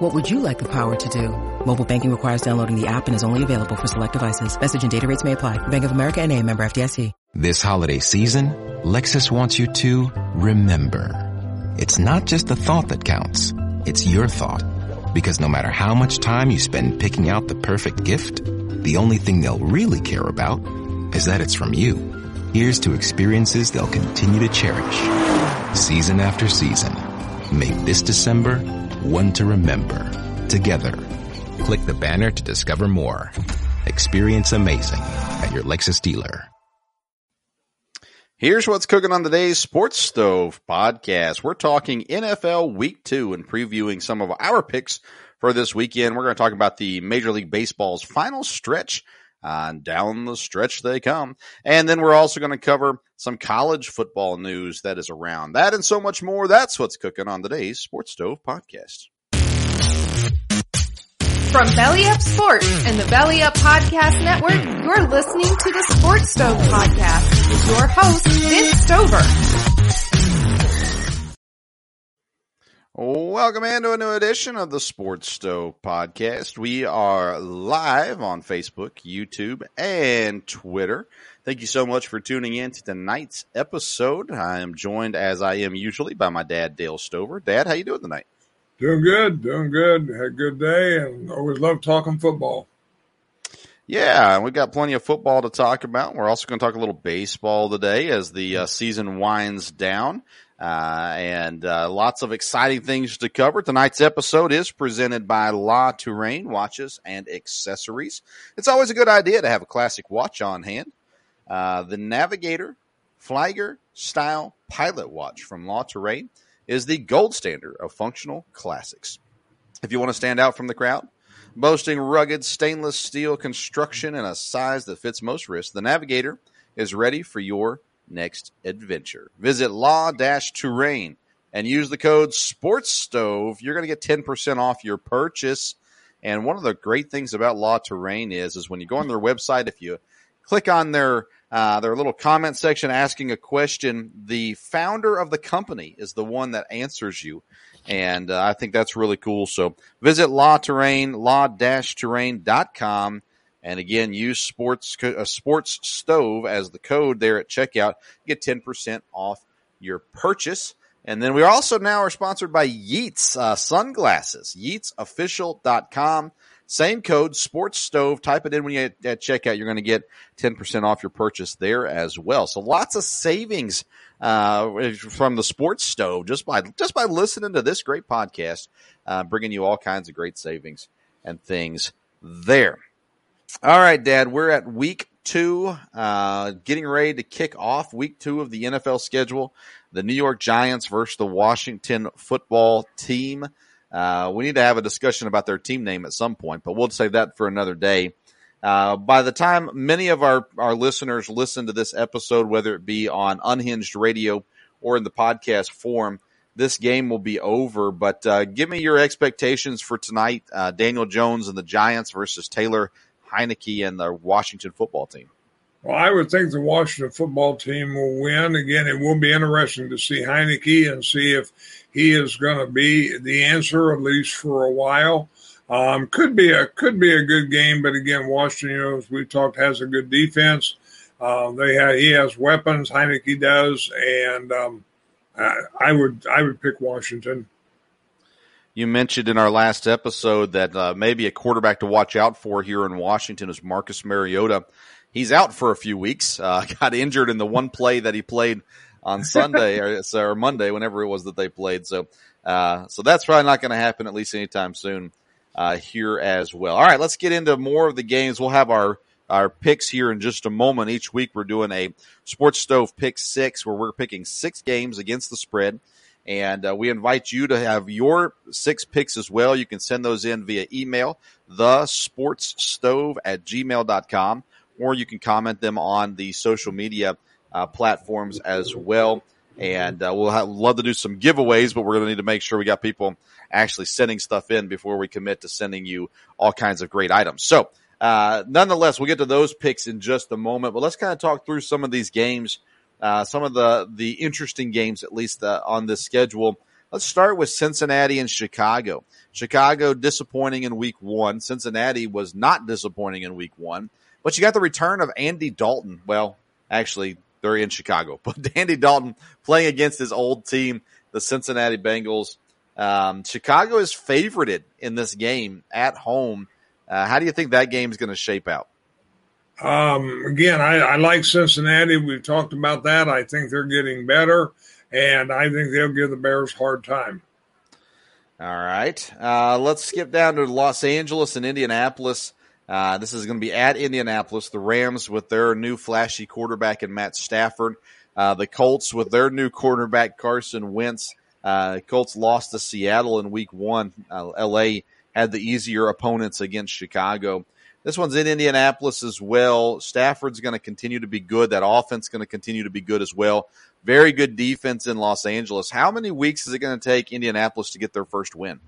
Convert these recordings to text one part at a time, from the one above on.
What would you like the power to do? Mobile banking requires downloading the app and is only available for select devices. Message and data rates may apply. Bank of America and a member FDIC. This holiday season, Lexus wants you to remember. It's not just the thought that counts. It's your thought. Because no matter how much time you spend picking out the perfect gift, the only thing they'll really care about is that it's from you. Here's to experiences they'll continue to cherish. Season after season. Make this December one to remember. Together. Click the banner to discover more. Experience amazing at your Lexus dealer. Here's what's cooking on today's Sports Stove podcast. We're talking NFL Week 2 and previewing some of our picks for this weekend. We're going to talk about the Major League Baseball's final stretch. Uh, down the stretch they come. And then we're also going to cover some college football news that is around. That and so much more. That's what's cooking on today's Sports Stove podcast. From Belly Up Sports and the Belly Up Podcast Network, you're listening to the Sports Stove Podcast with your host, Vince Stover. Welcome into a new edition of the Sports Stove Podcast. We are live on Facebook, YouTube, and Twitter. Thank you so much for tuning in to tonight's episode. I am joined, as I am usually, by my dad, Dale Stover. Dad, how you doing tonight? Doing good, doing good. Had a good day, and always love talking football. Yeah, we've got plenty of football to talk about. We're also going to talk a little baseball today as the uh, season winds down. Uh, and uh, lots of exciting things to cover. Tonight's episode is presented by La Touraine Watches and Accessories. It's always a good idea to have a classic watch on hand. Uh, the Navigator Flieger Style Pilot Watch from La Touraine is the gold standard of functional classics. If you want to stand out from the crowd, boasting rugged stainless steel construction and a size that fits most wrists, the Navigator is ready for your next adventure. Visit la-touraine and use the code SPORTSSTOVE. You're going to get 10% off your purchase. And one of the great things about La Touraine is, is when you go on their website, if you click on their uh, their little comment section asking a question, the founder of the company is the one that answers you. And uh, I think that's really cool. So visit La Touraine, la-touraine.com and again, use sports uh, sports stove as the code there at checkout. Get ten percent off your purchase. And then we also now are sponsored by Yeats uh, sunglasses. YeatsOfficial.com. Same code, sports stove. Type it in when you at, at checkout. You're going to get 10% off your purchase there as well. So lots of savings uh, from the sports stove just by just by listening to this great podcast, uh, bringing you all kinds of great savings and things there. All right, Dad, we're at week two, uh, getting ready to kick off week two of the NFL schedule. The New York Giants versus the Washington football team. Uh, we need to have a discussion about their team name at some point, but we'll save that for another day. Uh, by the time many of our, our listeners listen to this episode, whether it be on Unhinged Radio or in the podcast form, this game will be over. But uh, give me your expectations for tonight uh, Daniel Jones and the Giants versus Taylor Heinicke and the Washington football team? Well, I would think the Washington football team will win. Again, it will be interesting to see Heinicke and see if he is going to be the answer, at least for a while. Um, could be a could be a good game, but again, Washington, you know, as we talked, has a good defense. Uh, they have he has weapons. Heinicke does, and um, I, I would I would pick Washington you mentioned in our last episode that uh, maybe a quarterback to watch out for here in Washington is Marcus Mariota. He's out for a few weeks. Uh, got injured in the one play that he played on Sunday or, or, Monday, whenever it was that they played. So, uh, so that's probably not going to happen at least anytime soon uh, here as well. All right, let's get into more of the games. We'll have our our picks here in just a moment. Each week we're doing a Sports Stove Pick Six, where we're picking six games against the spread. And uh, we invite you to have your six picks as well. You can send those in via email, the sports stove at gmail.com, or you can comment them on the social media uh, platforms as well. And uh, we'll have, love to do some giveaways, but we're going to need to make sure we got people actually sending stuff in before we commit to sending you all kinds of great items. So, uh, nonetheless, we'll get to those picks in just a moment, but let's kind of talk through some of these games, uh, some of the, the interesting games, at least uh, on this schedule. Let's start with Cincinnati and Chicago. Chicago disappointing in week one. Cincinnati was not disappointing in week one, but you got the return of Andy Dalton. Well, actually, they're in Chicago, but Andy Dalton playing against his old team, the Cincinnati Bengals. Um, Chicago is favorited in this game at home uh, how do you think that game is going to shape out? Um, again, I, I, like Cincinnati. We've talked about that. I think they're getting better, and I think they'll give the Bears a hard time. All right. Uh, let's skip down to Los Angeles and Indianapolis. Uh, this is going to be at Indianapolis. The Rams with their new flashy quarterback and Matt Stafford. Uh, the Colts with their new quarterback Carson Wentz. Uh, Colts lost to Seattle in Week One. Uh, L.A had the easier opponents against Chicago. This one's in Indianapolis as well. Stafford's going to continue to be good. That offense going to continue to be good as well. Very good defense in Los Angeles. How many weeks is it going to take Indianapolis to get their first win?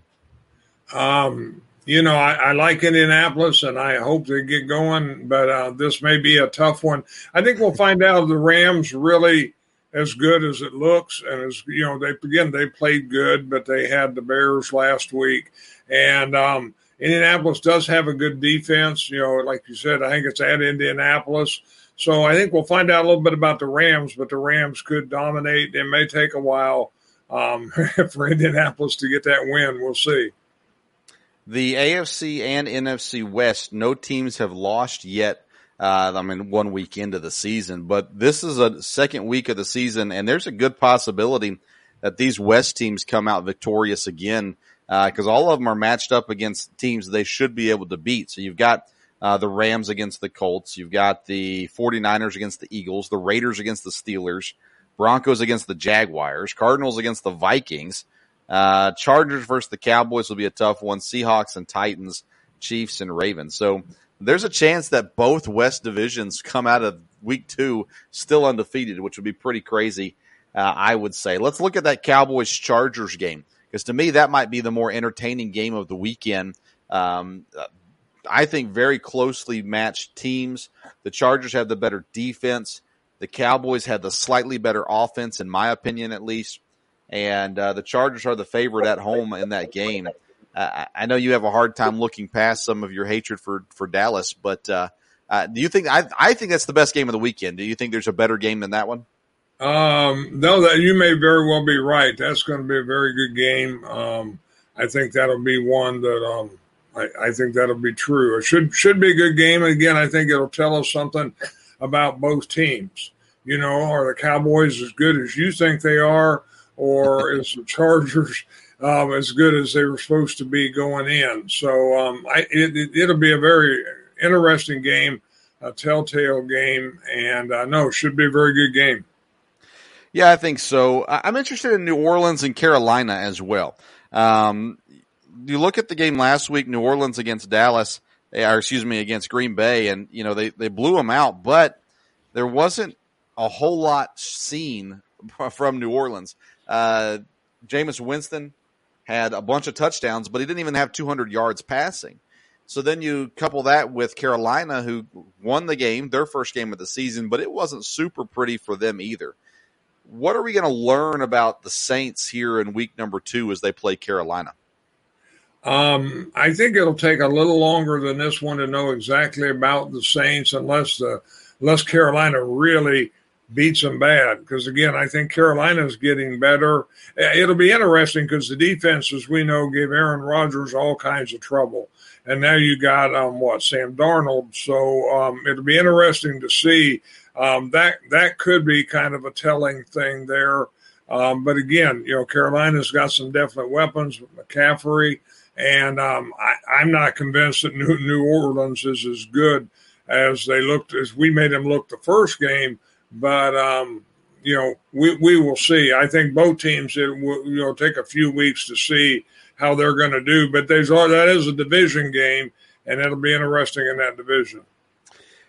Um, you know, I, I, like Indianapolis and I hope they get going, but uh, this may be a tough one. I think we'll find out if the Rams really as good as it looks. And as you know, they again they played good, but they had the Bears last week. And um, Indianapolis does have a good defense. You know, like you said, I think it's at Indianapolis. So I think we'll find out a little bit about the Rams, but the Rams could dominate. It may take a while um, for Indianapolis to get that win. We'll see. The AFC and NFC West, no teams have lost yet. Uh, I mean, one week into the season, but this is a second week of the season, and there's a good possibility that these West teams come out victorious again because uh, all of them are matched up against teams they should be able to beat. So you've got uh, the Rams against the Colts, you've got the 49ers against the Eagles, the Raiders against the Steelers, Broncos against the Jaguars, Cardinals against the Vikings, uh, Chargers versus the Cowboys will be a tough one, Seahawks and Titans, Chiefs and Ravens. So there's a chance that both West divisions come out of week two still undefeated, which would be pretty crazy, uh, I would say. Let's look at that Cowboys Chargers game because to me that might be the more entertaining game of the weekend. Um, I think very closely matched teams. The Chargers have the better defense. The Cowboys have the slightly better offense, in my opinion, at least. And uh, the Chargers are the favorite at home in that game. Uh, I know you have a hard time looking past some of your hatred for for Dallas, but uh, uh do you think I I think that's the best game of the weekend? Do you think there's a better game than that one? Um, no, that you may very well be right. That's going to be a very good game. Um, I think that'll be one that um, I, I, think that'll be true. It should should be a good game. Again, I think it'll tell us something about both teams. You know, are the Cowboys as good as you think they are, or is the Chargers um, as good as they were supposed to be going in? So um, I, it, it'll be a very interesting game, a telltale game, and I uh, know it should be a very good game. Yeah, I think so. I'm interested in New Orleans and Carolina as well. Um, you look at the game last week, New Orleans against Dallas, eh, or excuse me, against Green Bay, and you know they they blew them out, but there wasn't a whole lot seen from New Orleans. Uh, Jameis Winston had a bunch of touchdowns, but he didn't even have 200 yards passing. So then you couple that with Carolina, who won the game, their first game of the season, but it wasn't super pretty for them either what are we going to learn about the Saints here in week number two as they play Carolina? Um, I think it'll take a little longer than this one to know exactly about the Saints, unless the unless Carolina really beats them bad. Because again, I think Carolina's getting better. It'll be interesting because the defense, as we know, gave Aaron Rodgers all kinds of trouble, and now you got um what Sam Darnold. So um, it'll be interesting to see um, that that could be kind of a telling thing there. Um, but again, you know, Carolina's got some definite weapons, with McCaffrey, and um, I, am not convinced that New, New Orleans is as good as they looked as we made them look the first game. But um, you know, we we will see. I think both teams it will you know take a few weeks to see how they're going to do. But there's that is a division game, and it'll be interesting in that division.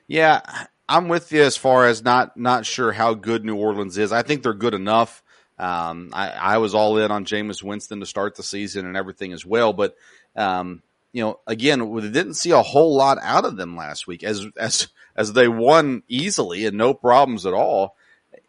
Yeah, I'm with you as far as not not sure how good New Orleans is. I think they're good enough. Um, I, I was all in on Jameis Winston to start the season and everything as well, but um, you know, again, we didn't see a whole lot out of them last week as as as they won easily and no problems at all.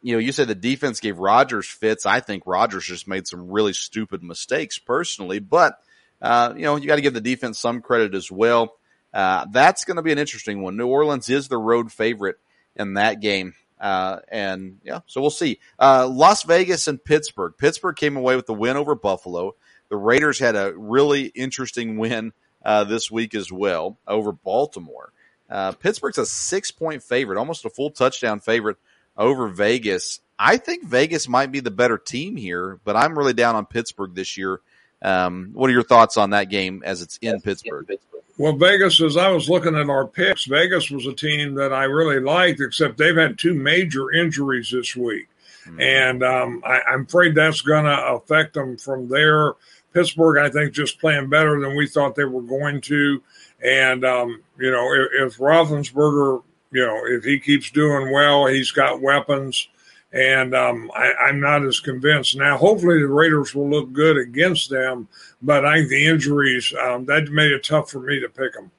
You know, you said the defense gave Rodgers fits. I think Rodgers just made some really stupid mistakes personally, but uh, you know, you got to give the defense some credit as well. Uh, that's going to be an interesting one. New Orleans is the road favorite in that game. Uh, and yeah, so we'll see. Uh, Las Vegas and Pittsburgh. Pittsburgh came away with the win over Buffalo. The Raiders had a really interesting win uh, this week as well over Baltimore. Uh, Pittsburgh's a six point favorite, almost a full touchdown favorite over Vegas. I think Vegas might be the better team here, but I'm really down on Pittsburgh this year. Um, what are your thoughts on that game as it's in Pittsburgh? Well, Vegas, as I was looking at our picks, Vegas was a team that I really liked, except they've had two major injuries this week. Mm-hmm. And um, I, am afraid that's going to affect them from there. Pittsburgh, I think, just playing better than we thought they were going to. And, um, you know, if, if Roethlisberger, you know, if he keeps doing well, he's got weapons and um, I, am not as convinced. Now, hopefully, the Raiders will look good against them, but I think the injuries um, that made it tough for me to pick them.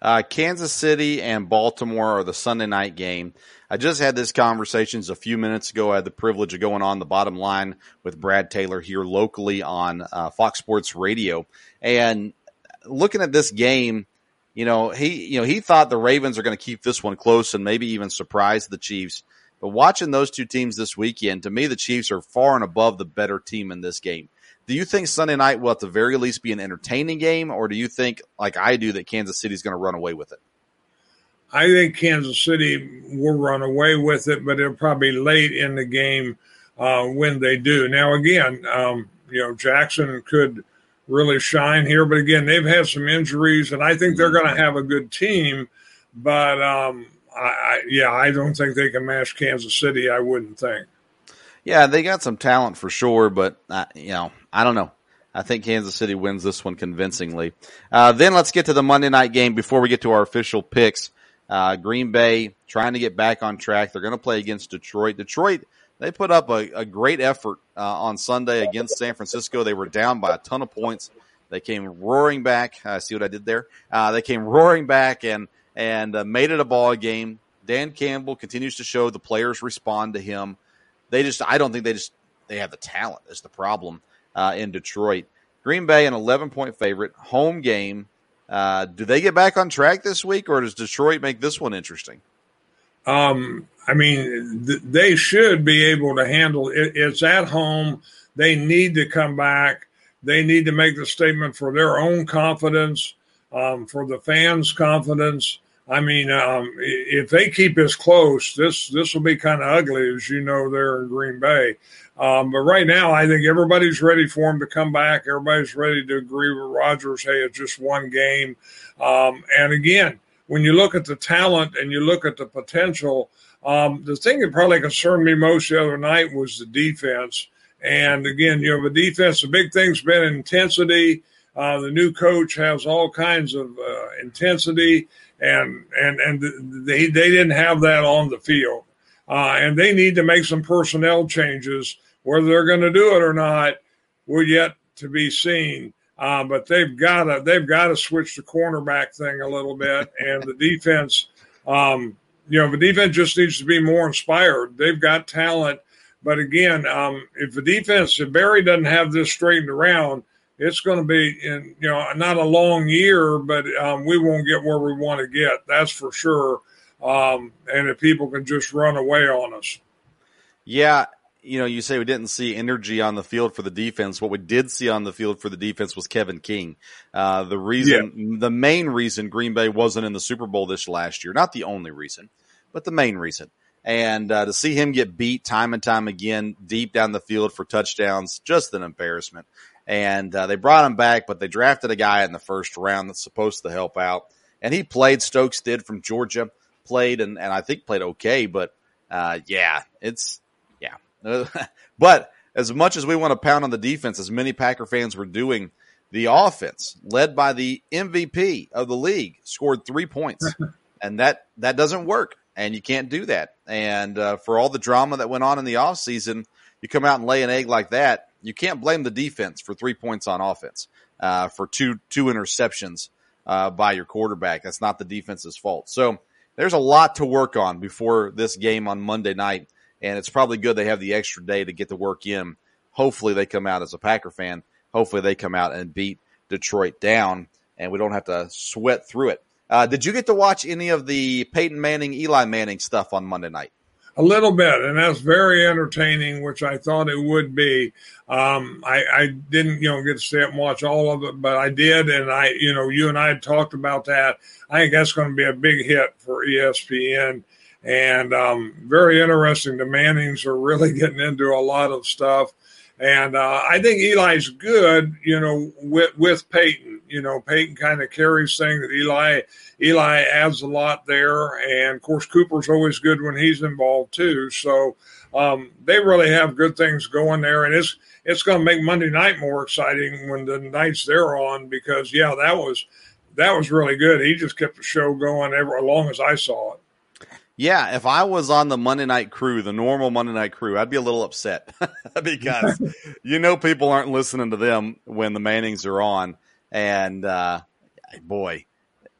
Uh, Kansas City and Baltimore are the Sunday night game. I just had this conversations a few minutes ago. I had the privilege of going on the bottom line with Brad Taylor here locally on uh, Fox Sports Radio, and looking at this game. You know, he you know he thought the Ravens are going to keep this one close and maybe even surprise the Chiefs. But watching those two teams this weekend, to me, the Chiefs are far and above the better team in this game. Do you think Sunday night will at the very least be an entertaining game, or do you think, like I do, that Kansas City is going to run away with it? I think Kansas City will run away with it, but it'll probably late in the game uh, when they do. Now, again, um, you know, Jackson could really shine here, but again, they've had some injuries, and I think they're going to have a good team. But um, I, I, yeah, I don't think they can match Kansas City. I wouldn't think. Yeah, they got some talent for sure, but uh, you know, I don't know. I think Kansas City wins this one convincingly. Uh, then let's get to the Monday night game before we get to our official picks. Uh, Green Bay trying to get back on track. They're going to play against Detroit. Detroit, they put up a, a great effort uh, on Sunday against San Francisco. They were down by a ton of points. They came roaring back. I see what I did there. Uh, they came roaring back and and uh, made it a ball game. Dan Campbell continues to show the players respond to him. They just, I don't think they just, they have the talent is the problem uh, in Detroit. Green Bay, an 11 point favorite, home game. Uh, do they get back on track this week, or does Detroit make this one interesting? Um, I mean, th- they should be able to handle it. It's at home. They need to come back. They need to make the statement for their own confidence, um, for the fans' confidence. I mean, um, if they keep this close, this this will be kind of ugly, as you know, there in Green Bay. Um, but right now, I think everybody's ready for him to come back. Everybody's ready to agree with Rodgers. Hey, it's just one game. Um, and again, when you look at the talent and you look at the potential, um, the thing that probably concerned me most the other night was the defense. And again, you know, the defense, the big thing's been intensity. Uh, the new coach has all kinds of uh, intensity and and and they they didn't have that on the field, uh, and they need to make some personnel changes. Whether they're going to do it or not, will yet to be seen. Uh, but they've got to they've got to switch the cornerback thing a little bit, and the defense. Um, you know, the defense just needs to be more inspired. They've got talent, but again, um, if the defense, if Barry doesn't have this straightened around, it's going to be in you know not a long year, but um, we won't get where we want to get. That's for sure. Um, and if people can just run away on us, yeah. You know, you say we didn't see energy on the field for the defense. What we did see on the field for the defense was Kevin King. Uh, the reason, yeah. the main reason Green Bay wasn't in the Super Bowl this last year, not the only reason, but the main reason. And uh, to see him get beat time and time again deep down the field for touchdowns, just an embarrassment and uh, they brought him back, but they drafted a guy in the first round that's supposed to help out. And he played. Stokes did from Georgia, played and, and I think played okay, but uh, yeah, it's yeah. but as much as we want to pound on the defense, as many Packer fans were doing, the offense, led by the MVP of the league, scored three points. and that that doesn't work, and you can't do that. And uh, for all the drama that went on in the offseason, you come out and lay an egg like that. You can't blame the defense for three points on offense, uh, for two two interceptions uh, by your quarterback. That's not the defense's fault. So there's a lot to work on before this game on Monday night, and it's probably good they have the extra day to get the work in. Hopefully, they come out as a Packer fan. Hopefully, they come out and beat Detroit down, and we don't have to sweat through it. Uh, did you get to watch any of the Peyton Manning, Eli Manning stuff on Monday night? A little bit, and that's very entertaining, which I thought it would be. Um, I, I, didn't, you know, get to stay and watch all of it, but I did, and I, you know, you and I talked about that. I think that's going to be a big hit for ESPN, and um, very interesting. The Mannings are really getting into a lot of stuff. And uh, I think Eli's good, you know, with with Peyton. You know, Peyton kind of carries things that Eli Eli adds a lot there, and of course Cooper's always good when he's involved too. So um, they really have good things going there, and it's it's going to make Monday night more exciting when the nights they're on because yeah, that was that was really good. He just kept the show going ever as long as I saw it. Yeah, if I was on the Monday night crew, the normal Monday night crew, I'd be a little upset because you know people aren't listening to them when the Mannings are on, and uh, boy,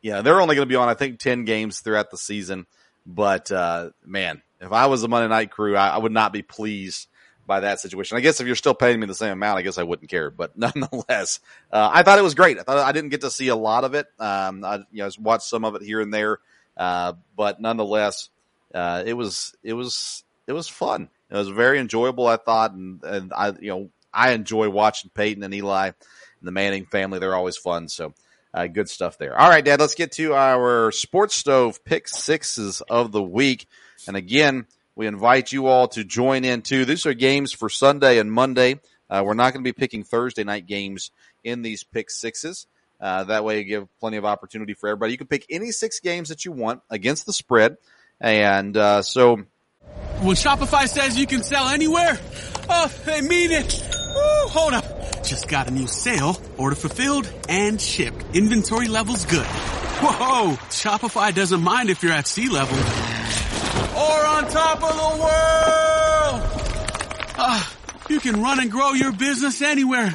yeah, they're only going to be on I think ten games throughout the season. But uh, man, if I was the Monday night crew, I, I, would not be pleased by that situation. I guess if you're still paying me the same amount, I guess I wouldn't care. But nonetheless, uh, I thought it was great. I thought I didn't get to see a lot of it. Um, I you know watched some of it here and there. Uh, but nonetheless, uh, it was it was it was fun. It was very enjoyable, I thought, and and I you know I enjoy watching Peyton and Eli and the Manning family. They're always fun. So. Uh, good stuff there. All right, Dad, let's get to our sports stove pick sixes of the week. And again, we invite you all to join in too. These are games for Sunday and Monday. Uh, we're not going to be picking Thursday night games in these pick sixes. Uh, that way, you give plenty of opportunity for everybody. You can pick any six games that you want against the spread. And uh, so. When Shopify says you can sell anywhere, oh, they mean it. Woo, hold up. Just got a new sale. Order fulfilled and shipped. Inventory levels good. Whoa, Shopify doesn't mind if you're at sea level. Or on top of the world. Ah, you can run and grow your business anywhere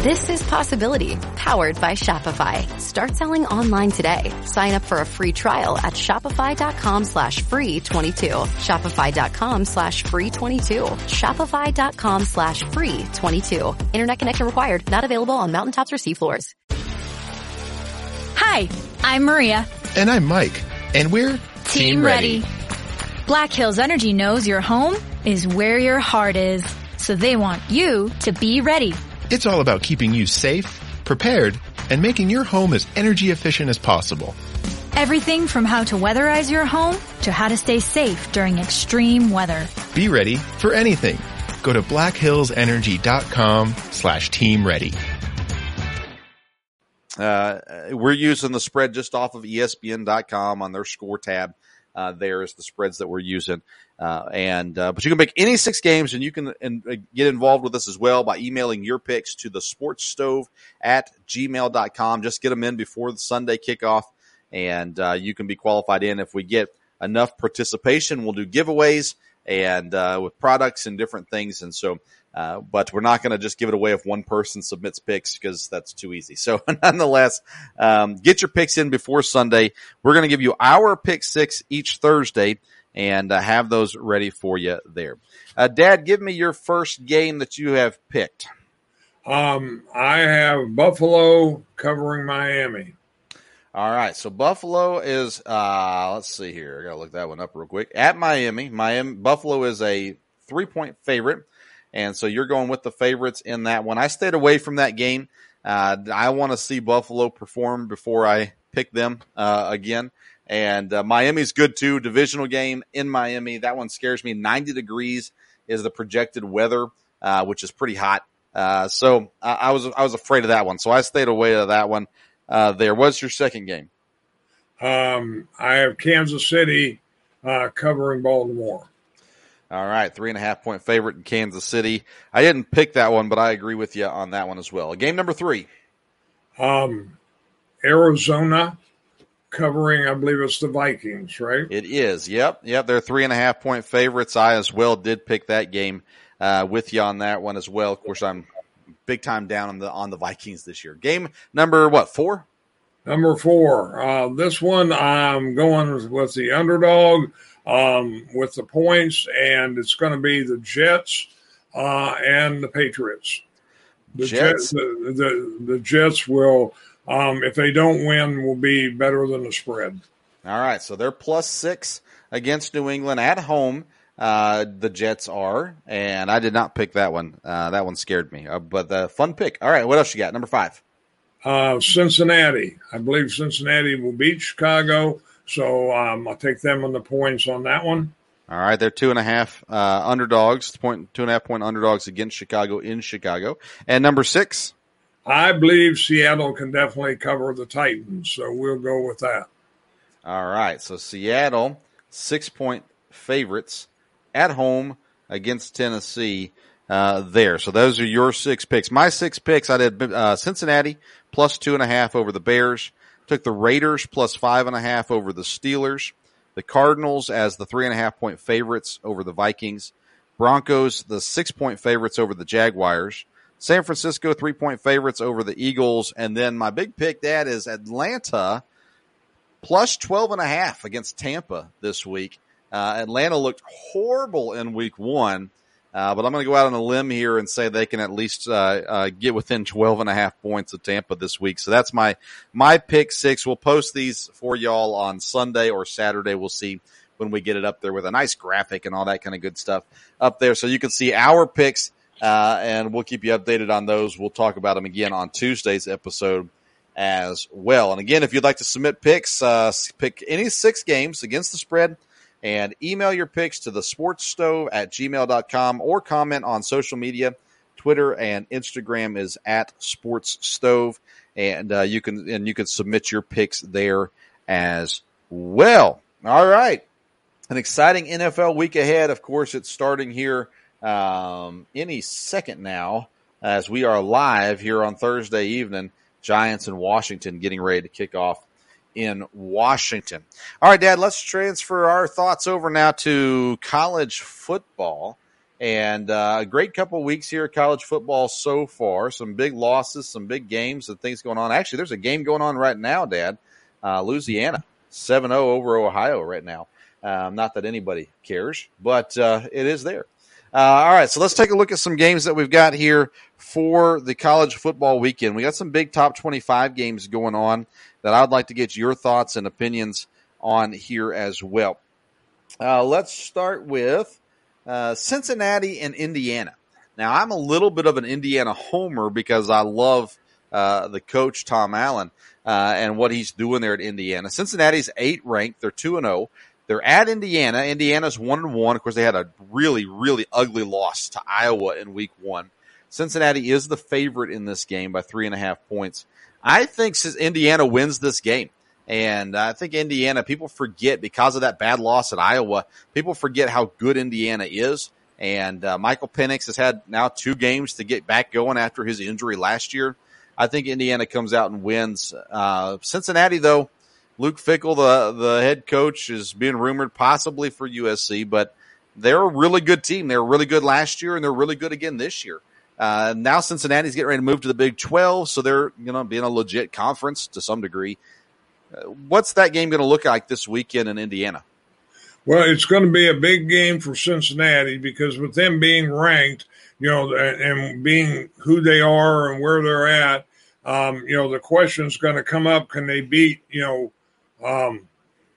This is Possibility, powered by Shopify. Start selling online today. Sign up for a free trial at shopify.com slash free 22. Shopify.com slash free 22. Shopify.com slash free 22. Internet connection required. Not available on mountaintops or seafloors. Hi, I'm Maria. And I'm Mike. And we're Team, Team ready. ready. Black Hills Energy knows your home is where your heart is. So they want you to be ready. It's all about keeping you safe, prepared, and making your home as energy efficient as possible. Everything from how to weatherize your home to how to stay safe during extreme weather. Be ready for anything. Go to blackhillsenergy.com slash team ready. Uh, we're using the spread just off of ESPN.com on their score tab. Uh, there is the spreads that we're using. Uh, and, uh, but you can pick any six games and you can uh, get involved with us as well by emailing your picks to the sports stove at gmail.com. Just get them in before the Sunday kickoff and, uh, you can be qualified in. If we get enough participation, we'll do giveaways and, uh, with products and different things. And so, uh, but we're not going to just give it away if one person submits picks because that's too easy. So nonetheless, um, get your picks in before Sunday. We're going to give you our pick six each Thursday and uh, have those ready for you there. Uh, Dad, give me your first game that you have picked. Um, I have Buffalo covering Miami. All right, so Buffalo is uh let's see here. I gotta look that one up real quick. At Miami, Miami Buffalo is a three point favorite. And so you're going with the favorites in that one. I stayed away from that game. Uh, I want to see Buffalo perform before I pick them uh, again. And uh, Miami's good too. Divisional game in Miami. That one scares me. 90 degrees is the projected weather, uh, which is pretty hot. Uh, so I, was I was afraid of that one, so I stayed away of that one. Uh, there was your second game. Um, I have Kansas City uh, covering Baltimore. All right, three and a half point favorite in Kansas City. I didn't pick that one, but I agree with you on that one as well. Game number three. Um, Arizona covering, I believe it's the Vikings, right? It is. Yep. Yep. They're three and a half point favorites. I as well did pick that game uh, with you on that one as well. Of course, I'm big time down on the on the Vikings this year. Game number what four? Number four. Uh, this one I'm going with the underdog um, with the points, and it's going to be the Jets uh, and the Patriots. The Jets, Jets the, the, the Jets will, um, if they don't win, will be better than the spread. All right, so they're plus six against New England at home. Uh, the Jets are, and I did not pick that one. Uh, that one scared me, uh, but the fun pick. All right, what else you got? Number five. Uh, Cincinnati. I believe Cincinnati will beat Chicago, so um, I'll take them on the points on that one. All right, they're two and a half uh, underdogs, point two and a half point underdogs against Chicago in Chicago. And number six, I believe Seattle can definitely cover the Titans, so we'll go with that. All right, so Seattle six point favorites at home against Tennessee. Uh, there, so those are your six picks. My six picks, I did uh, Cincinnati plus two and a half over the Bears. Took the Raiders plus five and a half over the Steelers. The Cardinals as the three and a half point favorites over the Vikings. Broncos, the six point favorites over the Jaguars. San Francisco, three point favorites over the Eagles. And then my big pick, that is Atlanta plus 12 and a half against Tampa this week. Uh, Atlanta looked horrible in week one. Uh, but I'm going to go out on a limb here and say they can at least uh, uh, get within 12 and a half points of Tampa this week. So that's my my pick six. We'll post these for y'all on Sunday or Saturday. We'll see when we get it up there with a nice graphic and all that kind of good stuff up there, so you can see our picks. Uh, and we'll keep you updated on those. We'll talk about them again on Tuesday's episode as well. And again, if you'd like to submit picks, uh, pick any six games against the spread and email your picks to the sports stove at gmail.com or comment on social media. Twitter and Instagram is at sports stove. And uh, you can and you can submit your picks there as well. All right. An exciting NFL week ahead. Of course, it's starting here um, any second now as we are live here on Thursday evening. Giants in Washington getting ready to kick off in Washington. All right, Dad, let's transfer our thoughts over now to college football. And uh, a great couple weeks here at college football so far. Some big losses, some big games, and things going on. Actually, there's a game going on right now, Dad. Uh, Louisiana, 7 0 over Ohio right now. Um, not that anybody cares, but uh, it is there. Uh, all right, so let's take a look at some games that we've got here for the college football weekend. We got some big top 25 games going on that I'd like to get your thoughts and opinions on here as well. Uh, let's start with uh, Cincinnati and Indiana. Now, I'm a little bit of an Indiana homer because I love uh, the coach, Tom Allen, uh, and what he's doing there at Indiana. Cincinnati's eight ranked, they're 2 and 0. They're at Indiana. Indiana's one and one. Of course, they had a really, really ugly loss to Iowa in Week One. Cincinnati is the favorite in this game by three and a half points. I think Indiana wins this game. And I think Indiana, people forget because of that bad loss at Iowa, people forget how good Indiana is. And uh, Michael Penix has had now two games to get back going after his injury last year. I think Indiana comes out and wins. Uh, Cincinnati, though, Luke Fickell, the, the head coach, is being rumored possibly for USC, but they're a really good team. They were really good last year, and they're really good again this year. Uh, now Cincinnati's getting ready to move to the Big 12, so they're you know being a legit conference to some degree. Uh, what's that game going to look like this weekend in Indiana? Well, it's going to be a big game for Cincinnati because with them being ranked, you know, and being who they are and where they're at, um, you know, the question is going to come up: Can they beat you know, um,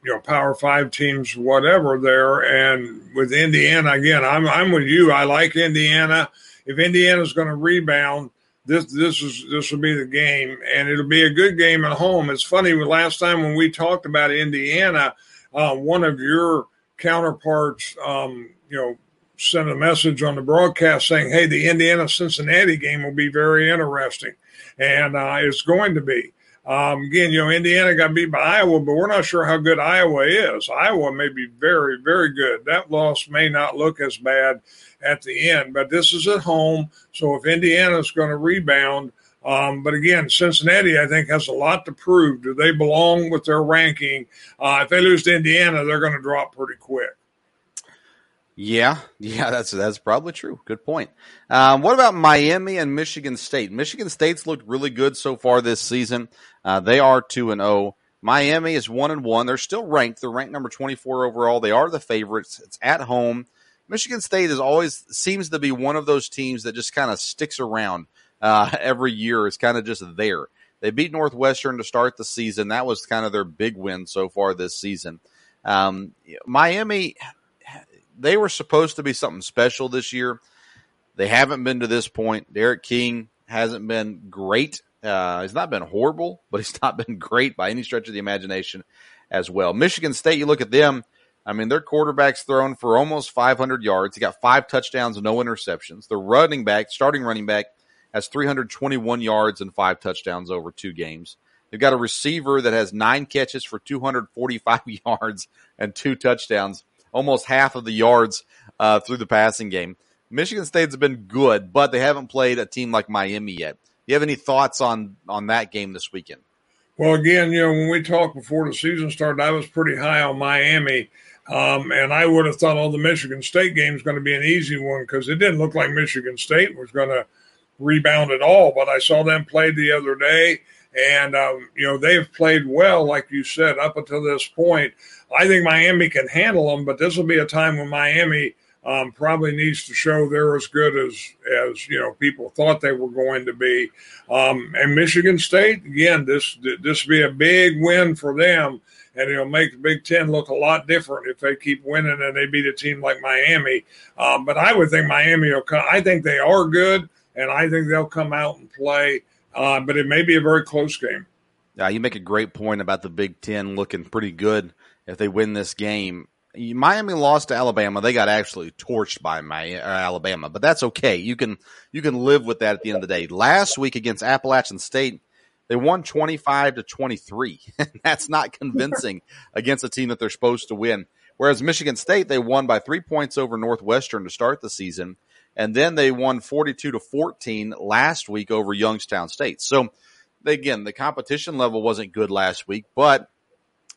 you know, Power Five teams, whatever there? And with Indiana, again, I'm I'm with you. I like Indiana if Indiana's going to rebound, this this is this will be the game, and it'll be a good game at home. It's funny. Last time when we talked about Indiana, uh, one of your counterparts, um, you know, sent a message on the broadcast saying, "Hey, the Indiana Cincinnati game will be very interesting," and uh, it's going to be. Um, again, you know, Indiana got beat by Iowa, but we're not sure how good Iowa is. Iowa may be very, very good. That loss may not look as bad at the end, but this is at home. So if Indiana's going to rebound, um, but again, Cincinnati, I think, has a lot to prove. Do they belong with their ranking? Uh, if they lose to Indiana, they're going to drop pretty quick. Yeah, yeah, that's that's probably true. Good point. Um, what about Miami and Michigan State? Michigan State's looked really good so far this season. Uh, they are two and zero. Oh. Miami is one and one. They're still ranked. They're ranked number twenty four overall. They are the favorites. It's at home. Michigan State is always seems to be one of those teams that just kind of sticks around uh, every year. It's kind of just there. They beat Northwestern to start the season. That was kind of their big win so far this season. Um, Miami, they were supposed to be something special this year. They haven't been to this point. D'Eriq King hasn't been great. Uh, he's not been horrible, but he's not been great by any stretch of the imagination as well. Michigan State, you look at them. I mean, their quarterback's thrown for almost 500 yards. He got five touchdowns, no interceptions. The running back, starting running back, has 321 yards and five touchdowns over two games. They've got a receiver that has nine catches for 245 yards and two touchdowns, almost half of the yards uh, through the passing game. Michigan State's been good, but they haven't played a team like Miami yet. Do you have any thoughts on on that game this weekend? Well, again, you know, when we talked before the season started, I was pretty high on Miami. Um, and I would have thought, oh, the Michigan State game is going to be an easy one because it didn't look like Michigan State was going to rebound at all. But I saw them play the other day, and um, you know they've played well, like you said, up until this point. I think Miami can handle them, but this will be a time when Miami um, probably needs to show they're as good as as you know people thought they were going to be. Um, and Michigan State, again, this this will be a big win for them, and it'll make the Big Ten look a lot different if they keep winning and they beat a team like Miami. Um, but I would think Miami will come. I think they are good, and I think they'll come out and play. Uh, but it may be a very close game. Yeah, you make a great point about the Big Ten looking pretty good if they win this game. Miami lost to Alabama. They got actually torched by Miami, Alabama, but that's okay. You can you can live with that at the end of the day. Last week against Appalachian State, they won twenty five to twenty three. that's not convincing against a team that they're supposed to win. Whereas Michigan State, they won by three points over Northwestern to start the season, and then they won forty two to fourteen last week over Youngstown State. So again, the competition level wasn't good last week, but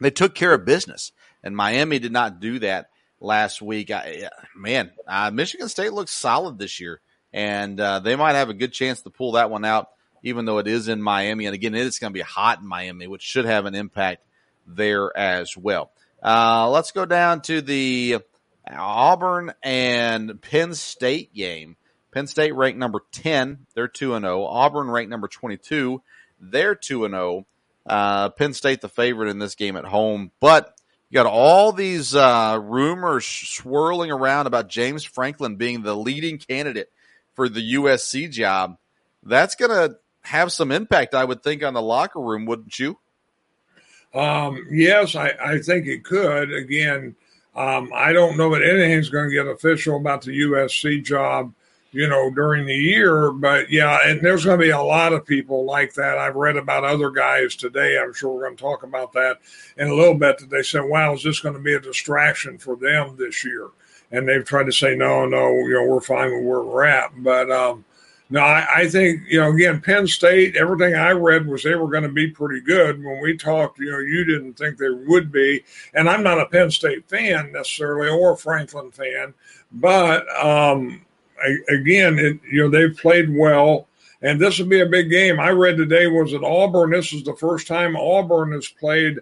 they took care of business and Miami did not do that last week. I, man, uh, Michigan State looks solid this year, and uh, they might have a good chance to pull that one out, even though it is in Miami. And again, it's going to be hot in Miami, which should have an impact there as well. Uh, let's go down to the Auburn and Penn State game. Penn State ranked number 10. They're 2 and 0. Auburn ranked number 22. They're 2 and 0. Uh, Penn State the favorite in this game at home, but you got all these uh, rumors swirling around about James Franklin being the leading candidate for the USC job. That's going to have some impact, I would think, on the locker room, wouldn't you? Um, yes, I, I, think it could. Again, um, I don't know that anything's going to get official about the USC job you know, during the year. But yeah, and there's going to be a lot of people like that. I've read about other guys today. I'm sure we're going to talk about that in a little bit. That they said, "Wow, is this going to be a distraction for them this year?" And they've tried to say, "No, no, you know, we're fine with where we're at." But um, no, I, I think you know, again, Penn State. Everything I read was they were going to be pretty good. When we talked, you know, you didn't think they would be, and I'm not a Penn State fan necessarily or a Franklin fan, but um, again, it, you know, they've played well, and this will be a big game. I read today was at Auburn. This is the first time Auburn has played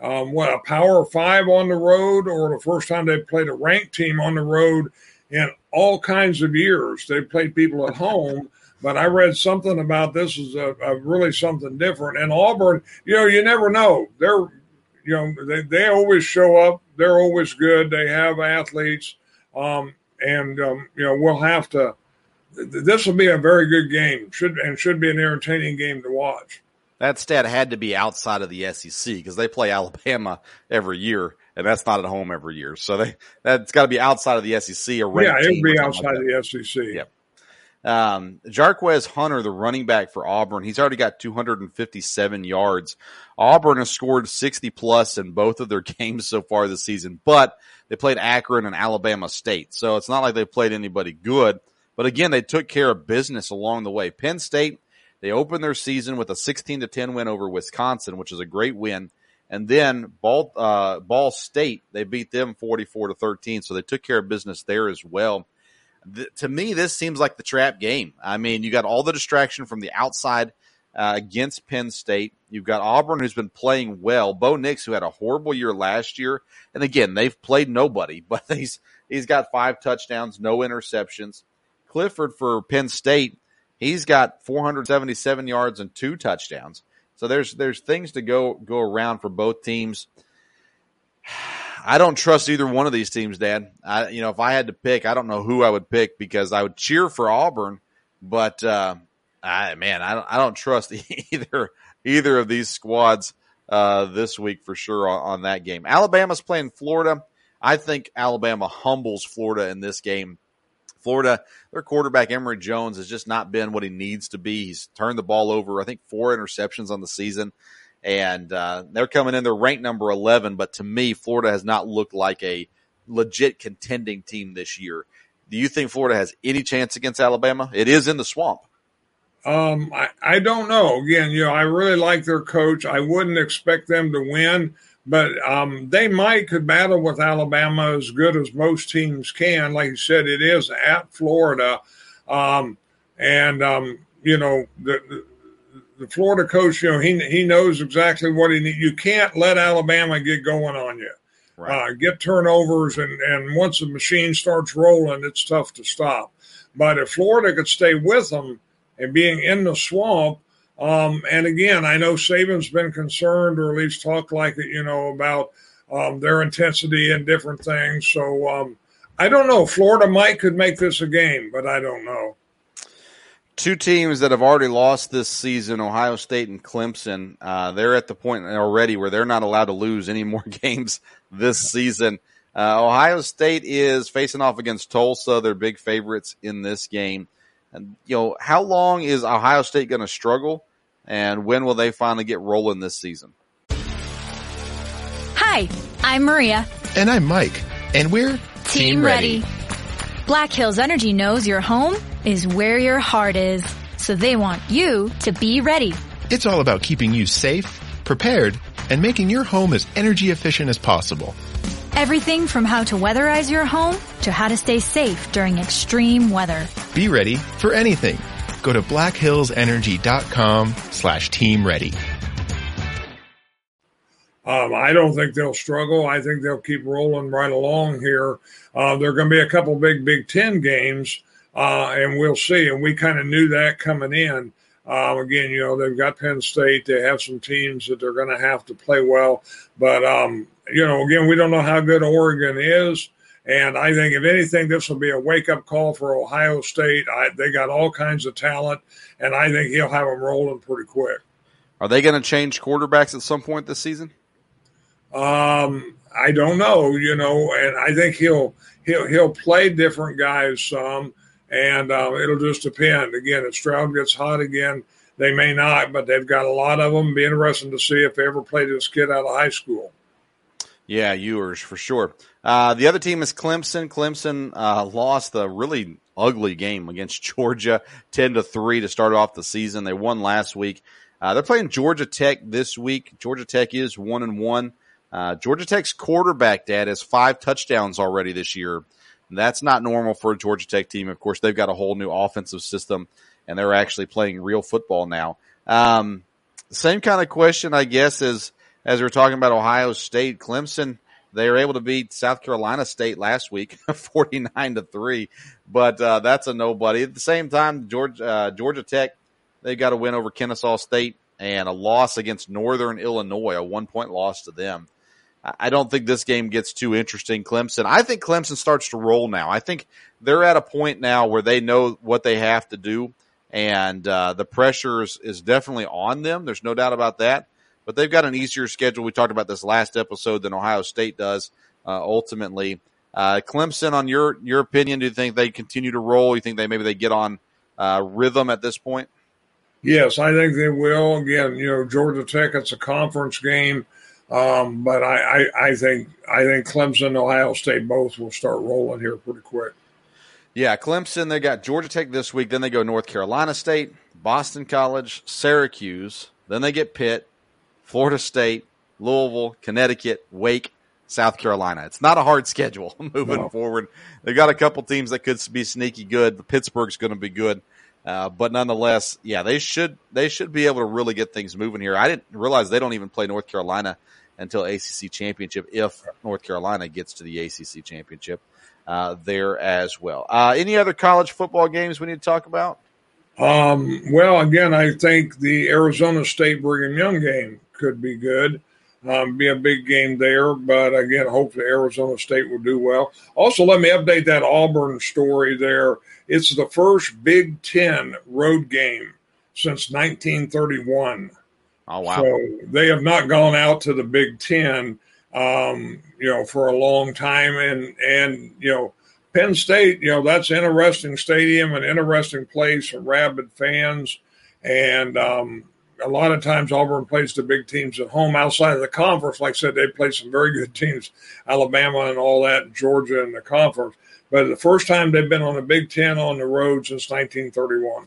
um, what a Power Five on the road, or the first time they've played a ranked team on the road in all kinds of years. They've played people at home. But I read something about this is a, a really something different. And Auburn, you know, you never know. They're, you know, they, they always show up. They're always good. They have athletes. Um, and um, you know we'll have to. This will be a very good game. Should and should be an entertaining game to watch. That stat had to be outside of the SEC because they play Alabama every year and that's not at home every year. So they that's got to be outside of the SEC or yeah, it would be outside like of the SEC. Yep. Um, Jarquez Hunter, the running back for Auburn, he's already got 257 yards. Auburn has scored 60 plus in both of their games so far this season, but they played Akron and Alabama State. So it's not like they played anybody good. But again, they took care of business along the way. Penn State, they opened their season with a 16 to 10 win over Wisconsin, which is a great win. And then Ball, uh, Ball State, they beat them 44 to 13. So they took care of business there as well. The, to me, this seems like the trap game. I mean, you got all the distraction from the outside uh, against Penn State. You've got Auburn, who's been playing well. Bo Nix, who had a horrible year last year, and again, they've played nobody, but he's he's got five touchdowns, no interceptions. Clifford for Penn State, he's got 477 yards and two touchdowns. So there's there's things to go go around for both teams. I don't trust either one of these teams, Dad. I, you know, if I had to pick, I don't know who I would pick because I would cheer for Auburn, but uh, I, man, I don't, I don't trust either either of these squads uh, this week for sure on, on that game. Alabama's playing Florida. I think Alabama humbles Florida in this game. Florida, their quarterback Emory Jones has just not been what he needs to be. He's turned the ball over, I think, four interceptions on the season, and uh, they're coming in. They're ranked number eleven, but to me, Florida has not looked like a legit contending team this year. Do you think Florida has any chance against Alabama? It is in the swamp. Um, I, I don't know. Again, you know, I really like their coach. I wouldn't expect them to win, but um, they might could battle with Alabama as good as most teams can. Like you said, it is at Florida, um, and um, you know the, the, the Florida coach. You know he he knows exactly what he needs. You can't let Alabama get going on you. Right. Uh, get turnovers, and and once the machine starts rolling, it's tough to stop. But if Florida could stay with them and being in the swamp. Um, and again, I know Saban's been concerned, or at least talked like it, you know, about um, their intensity and different things. So um, I don't know. Florida might could make this a game, but I don't know. Two teams that have already lost this season, Ohio State and Clemson. Uh, they're at the point already where they're not allowed to lose any more games this season. Uh, Ohio State is facing off against Tulsa. They're big favorites in this game. And, you know, how long is Ohio State going to struggle? And when will they finally get rolling this season? Hi, I'm Maria. And I'm Mike. And we're Team, Team ready. ready. Black Hills Energy knows your home is where your heart is. So they want you to be ready. It's all about keeping you safe, prepared, and making your home as energy efficient as possible. Everything from how to weatherize your home to how to stay safe during extreme weather. Be ready for anything. Go to blackhillsenergy.com slash team ready. Um, I don't think they'll struggle. I think they'll keep rolling right along here. Uh, there are going to be a couple big Big Ten games, uh, and we'll see. And we kind of knew that coming in. Um, again, you know, they've got Penn State. They have some teams that they're going to have to play well. But, um, you know, again, we don't know how good Oregon is. And I think, if anything, this will be a wake up call for Ohio State. I, they got all kinds of talent, and I think he'll have them rolling pretty quick. Are they going to change quarterbacks at some point this season? Um, I don't know, you know, and I think he'll he'll he'll play different guys some, and uh, it'll just depend. Again, if Stroud gets hot again, they may not, but they've got a lot of them. Be interesting to see if they ever play this kid out of high school. Yeah, Ewers for sure. Uh, the other team is Clemson. Clemson uh, lost a really ugly game against Georgia, ten to three to start off the season. They won last week. Uh, they're playing Georgia Tech this week. Georgia Tech is one and one. Uh, Georgia Tech's quarterback, Dad, has five touchdowns already this year. That's not normal for a Georgia Tech team. Of course, they've got a whole new offensive system, and they're actually playing real football now. Um, same kind of question, I guess, as as we are talking about Ohio State, Clemson, they were able to beat South Carolina State last week, 49 to 3, but uh, that's a nobody. At the same time, Georgia, uh, Georgia Tech, they got a win over Kennesaw State and a loss against Northern Illinois, a one point loss to them. I don't think this game gets too interesting. Clemson, I think Clemson starts to roll now. I think they're at a point now where they know what they have to do, and uh, the pressure is, is definitely on them. There's no doubt about that. But they've got an easier schedule. We talked about this last episode than Ohio State does. Uh, ultimately, uh, Clemson, on your your opinion, do you think they continue to roll? You think they maybe they get on uh, rhythm at this point? Yes, I think they will. Again, you know, Georgia Tech, it's a conference game. Um, but I, I, I, think I think Clemson, and Ohio State, both will start rolling here pretty quick. Yeah, Clemson. They got Georgia Tech this week. Then they go North Carolina State, Boston College, Syracuse. Then they get Pitt, Florida State, Louisville, Connecticut, Wake, South Carolina. It's not a hard schedule moving no. forward. They've got a couple teams that could be sneaky good. The Pittsburgh's going to be good. Uh, but nonetheless, yeah, they should they should be able to really get things moving here. I didn't realize they don't even play North Carolina until ACC championship if North Carolina gets to the ACC championship uh, there as well. Uh, any other college football games we need to talk about? Um, well, again, I think the Arizona State Brigham Young game could be good. Um, be a big game there, but again, hopefully Arizona State will do well. Also, let me update that Auburn story there. It's the first Big Ten road game since 1931. Oh wow! So they have not gone out to the Big Ten, um, you know, for a long time, and and you know, Penn State, you know, that's an interesting stadium, an interesting place for rabid fans, and um, a lot of times Auburn plays the big teams at home outside of the conference. Like I said, they play some very good teams, Alabama and all that, Georgia in the conference. But the first time they've been on the Big Ten on the road since 1931.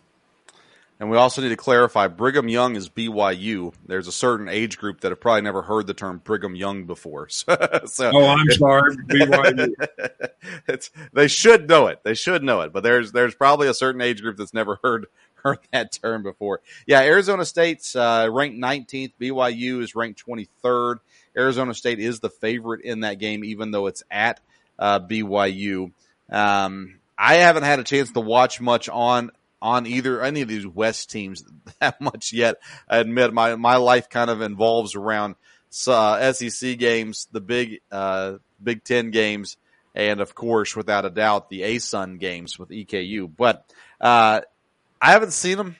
And we also need to clarify Brigham Young is BYU. There's a certain age group that have probably never heard the term Brigham Young before. so, oh, I'm sorry, BYU. it's they should know it. They should know it. But there's there's probably a certain age group that's never heard heard that term before. Yeah, Arizona State's uh, ranked 19th. BYU is ranked 23rd. Arizona State is the favorite in that game, even though it's at uh, BYU. Um, I haven't had a chance to watch much on on either any of these West teams that much yet. I admit my my life kind of involves around uh, SEC games, the big uh, Big Ten games, and of course, without a doubt, the ASUN games with EKU. But uh, I haven't seen them.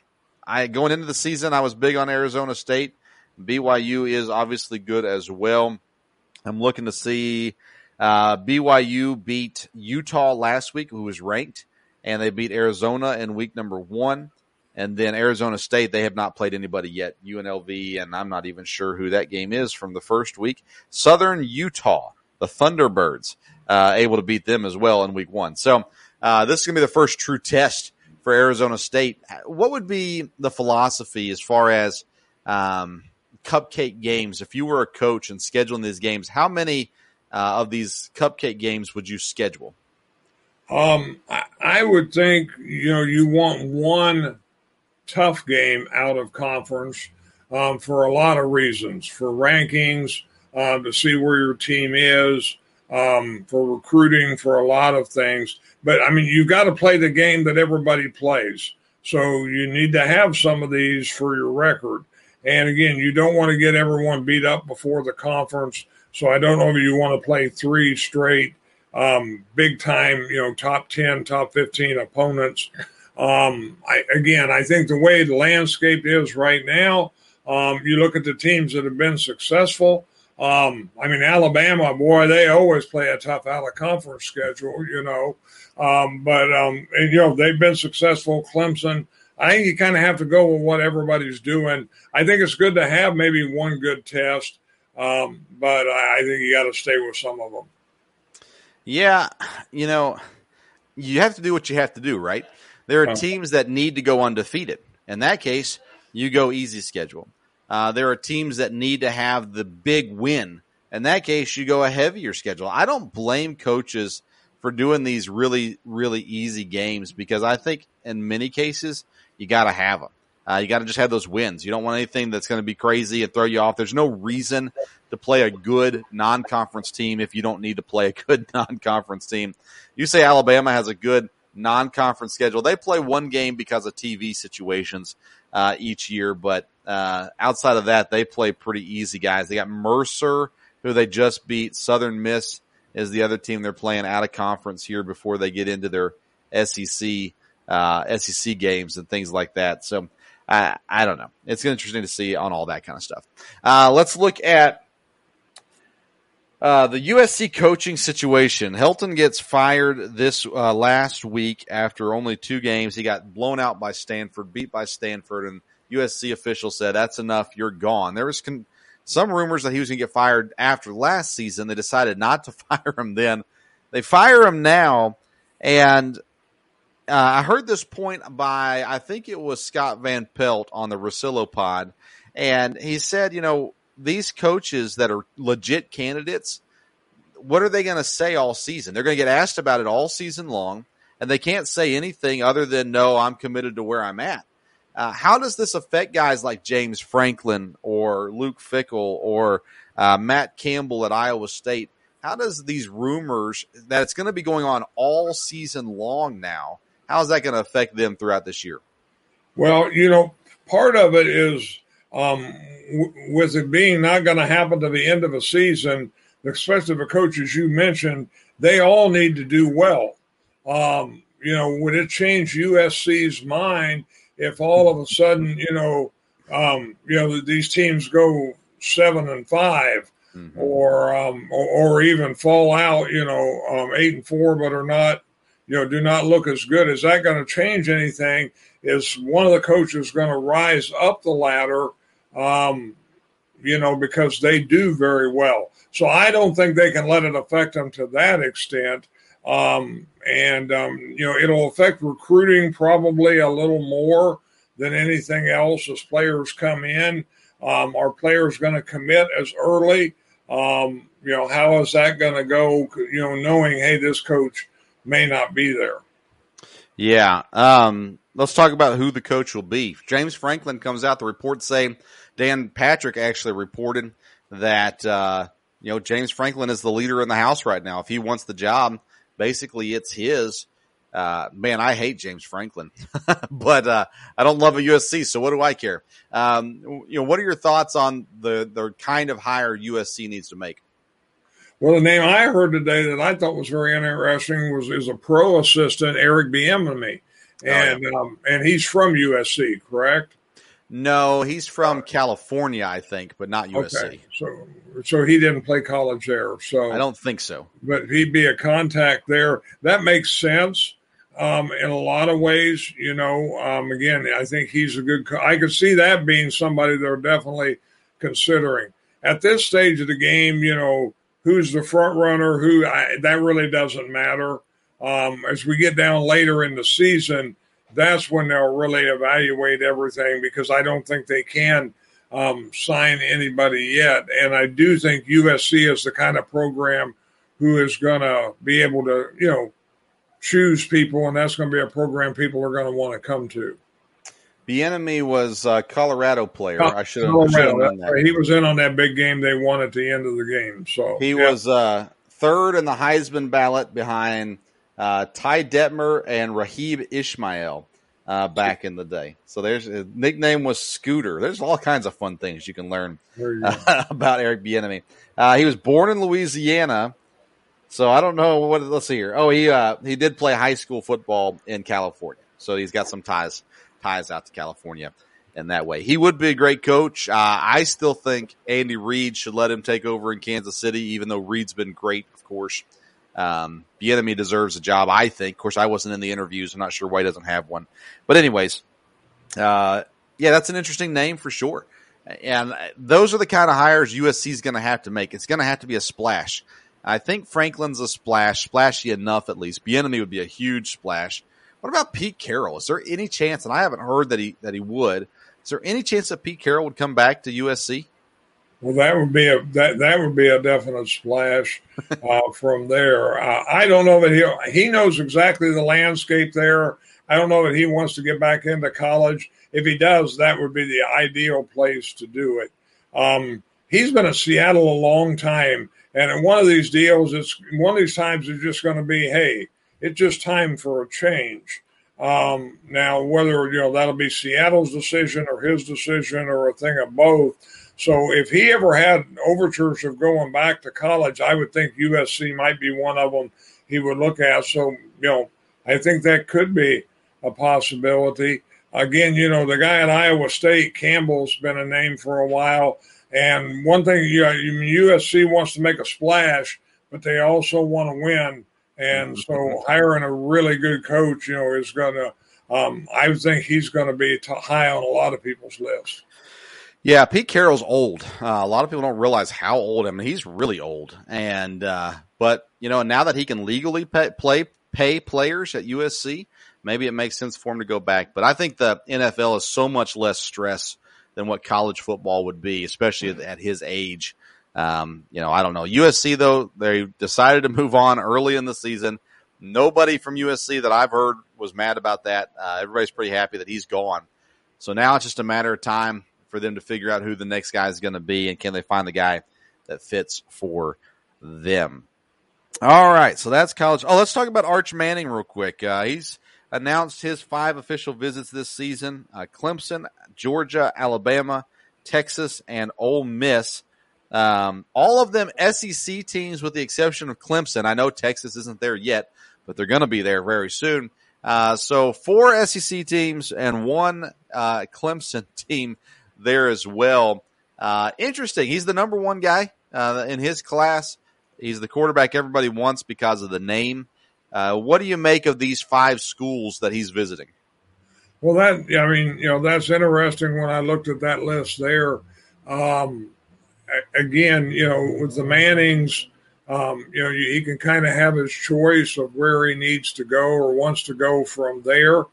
I going into the season, I was big on Arizona State. BYU is obviously good as well. I'm looking to see uh, BYU beat Utah last week, who was ranked and they beat Arizona in week number one. And then Arizona State, they have not played anybody yet. UNLV, and I'm not even sure who that game is from the first week. Southern Utah, the Thunderbirds, uh, able to beat them as well in week one. So uh, this is going to be the first true test for Arizona State. What would be the philosophy as far as um, cupcake games? If you were a coach and scheduling these games, how many uh, of these cupcake games would you schedule? Um, I, would think you know you want one tough game out of conference um, for a lot of reasons, for rankings, uh, to see where your team is, um, for recruiting, for a lot of things. But I mean, you've got to play the game that everybody plays. So you need to have some of these for your record. And again, you don't want to get everyone beat up before the conference. So I don't know if you want to play three straight um, big time, you know, top 10, top 15 opponents. Um, I, again, I think the way the landscape is right now, um, you look at the teams that have been successful. Um, I mean, Alabama, boy, they always play a tough out of conference schedule, you know. Um, but, um, and, you know, they've been successful. Clemson, I think you kind of have to go with what everybody's doing. I think it's good to have maybe one good test, um, but I, I think you got to stay with some of them. Yeah, you know, you have to do what you have to do, right? There are teams that need to go undefeated. In that case, you go easy schedule. Uh, there are teams that need to have the big win. In that case, you go a heavier schedule. I don't blame coaches for doing these really, really easy games because I think in many cases you got to have them. Uh, you got to just have those wins. You don't want anything that's going to be crazy and throw you off. There's no reason to play a good non-conference team if you don't need to play a good non-conference team. You say Alabama has a good non-conference schedule. They play one game because of TV situations uh, each year, but uh, outside of that, they play pretty easy guys. They got Mercer, who they just beat. Southern Miss is the other team they're playing out of conference here before they get into their SEC uh, SEC games and things like that. So I, I don't know. It's interesting to see on all that kind of stuff. Uh, let's look at uh, the USC coaching situation. Helton gets fired this uh, last week after only two games. He got blown out by Stanford, beat by Stanford, and USC officials said, "That's enough. You're gone." There was con- some rumors that he was going to get fired after last season. They decided not to fire him then. They fire him now, and uh, I heard this point by I think it was Scott Van Pelt on the Russillo pod, and he said, you know, these coaches that are legit candidates, what are they going to say all season? They're going to get asked about it all season long, and they can't say anything other than, no, I'm committed to where I'm at. Uh, how does this affect guys like James Franklin or Luke Fickell or uh, Matt Campbell at Iowa State? How does these rumors that it's going to be going on all season long now? How is that going to affect them throughout this year? Well, you know, part of it is um, w- with it being not going to happen to the end of a season, especially the coaches you mentioned, they all need to do well. Um, you know, would it change USC's mind if all of a sudden, you know, um, you know, these teams go seven and 5 mm-hmm. or, um, or, or even fall out, you know, um, eight and four, but are not, you know, do not look as good. Is that going to change anything? Is one of the coaches going to rise up the ladder? Um, you know, because they do very well. So I don't think they can let it affect them to that extent. Um, and, um, you know, it'll affect recruiting probably a little more than anything else as players come in. Um, are players going to commit as early? Um, you know, how is that going to go? You know, knowing, hey, this coach may not be there. Yeah. Um, let's talk about who the coach will be. James Franklin comes out. The reports say Dan Patrick actually reported that uh, you know James Franklin is the leader in the house right now. If he wants the job, basically it's his. Uh, man, I hate James Franklin, but uh, I don't love a USC, so what do I care? Um, you know, what are your thoughts on the the kind of hire USC needs to make? Well, the name I heard today that I thought was very interesting was is a pro assistant, Eric Bieniemy, and oh, yeah. um, and he's from USC, correct? No, he's from California, I think, but not USC. Okay. So, so he didn't play college there. So I don't think so. But he'd be a contact there. That makes sense um, in a lot of ways. You know, um, again, I think he's a good. Co- I could see that being somebody they're definitely considering at this stage of the game. You know, who's the front runner? Who I, that really doesn't matter. Um, as we get down later in the season that's when they'll really evaluate everything because I don't think they can um, sign anybody yet. And I do think USC is the kind of program who is going to be able to, you know, choose people, and that's going to be a program people are going to want to come to. Bieniemy was a Colorado player. I should have known that. He was in on that big game they won at the end of the game. So he yeah. was uh, third in the Heisman ballot behind uh, Ty Detmer and Raghib Ismail uh, back in the day. So there's his nickname was Scooter. There's all kinds of fun things you can learn uh, about Eric Bieniemy. Uh, he was born in Louisiana, so I don't know what. Let's see here. Oh, he uh, he did play high school football in California, so he's got some ties ties out to California in that way. He would be a great coach. Uh, I still think Andy Reid should let him take over in Kansas City, even though Reid's been great, of course. Um, Bieniemy deserves a job, I think. Of course, I wasn't in the interviews. I'm not sure why he doesn't have one. But anyways, uh, yeah, that's an interesting name for sure. And those are the kind of hires USC is going to have to make. It's going to have to be a splash. I think Franklin's a splash, splashy enough at least. Bieniemy would be a huge splash. What about Pete Carroll? Is there any chance? And I haven't heard that he that he would. Is there any chance that Pete Carroll would come back to USC? Well, that would be a that that would be a definite splash uh, from there. Uh, I don't know that he he knows exactly the landscape there. I don't know that he wants to get back into college. If he does, that would be the ideal place to do it. Um, he's been in Seattle a long time, and in one of these deals, it's one of these times it's just going to be, hey, it's just time for a change. Um, now, whether you know that'll be Seattle's decision or his decision or a thing of both so if he ever had overtures of going back to college, I would think USC might be one of them he would look at. So, you know, I think that could be a possibility. again, you know, the guy at Iowa State, Campbell's been a name for a while. And one thing, you know, USC wants to make a splash, but they also want to win. And so hiring a really good coach, you know, is going to, um, I think he's going to be high on a lot of people's lists. Yeah, Pete Carroll's old. Uh, a lot of people don't realize how old. I mean, he's really old. And uh, but you know, now that he can legally pay, play pay players at USC, maybe it makes sense for him to go back. But I think the NFL is so much less stress than what college football would be, especially at his age. Um, you know, I don't know. USC though, they decided to move on early in the season. Nobody from USC that I've heard was mad about that. Uh, everybody's pretty happy that he's gone. So now it's just a matter of time for them to figure out who the next guy is going to be and can they find the guy that fits for them. All right, so that's college. Oh, let's talk about Arch Manning real quick. Uh, he's announced his five official visits this season: uh, Clemson, Georgia, Alabama, Texas, and Ole Miss. Um, all of them SEC teams, with the exception of Clemson. I know Texas isn't there yet, but they're going to be there very soon. Uh, so four SEC teams and one uh, Clemson team there as well. Uh, interesting. He's the number one guy uh, in his class. He's the quarterback everybody wants because of the name. Uh, what do you make of these five schools that he's visiting? Well, that I mean, you know, that's interesting. When I looked at that list there, um, again, you know, with the Mannings, um, you know, he can kind of have his choice of where he needs to go or wants to go from there.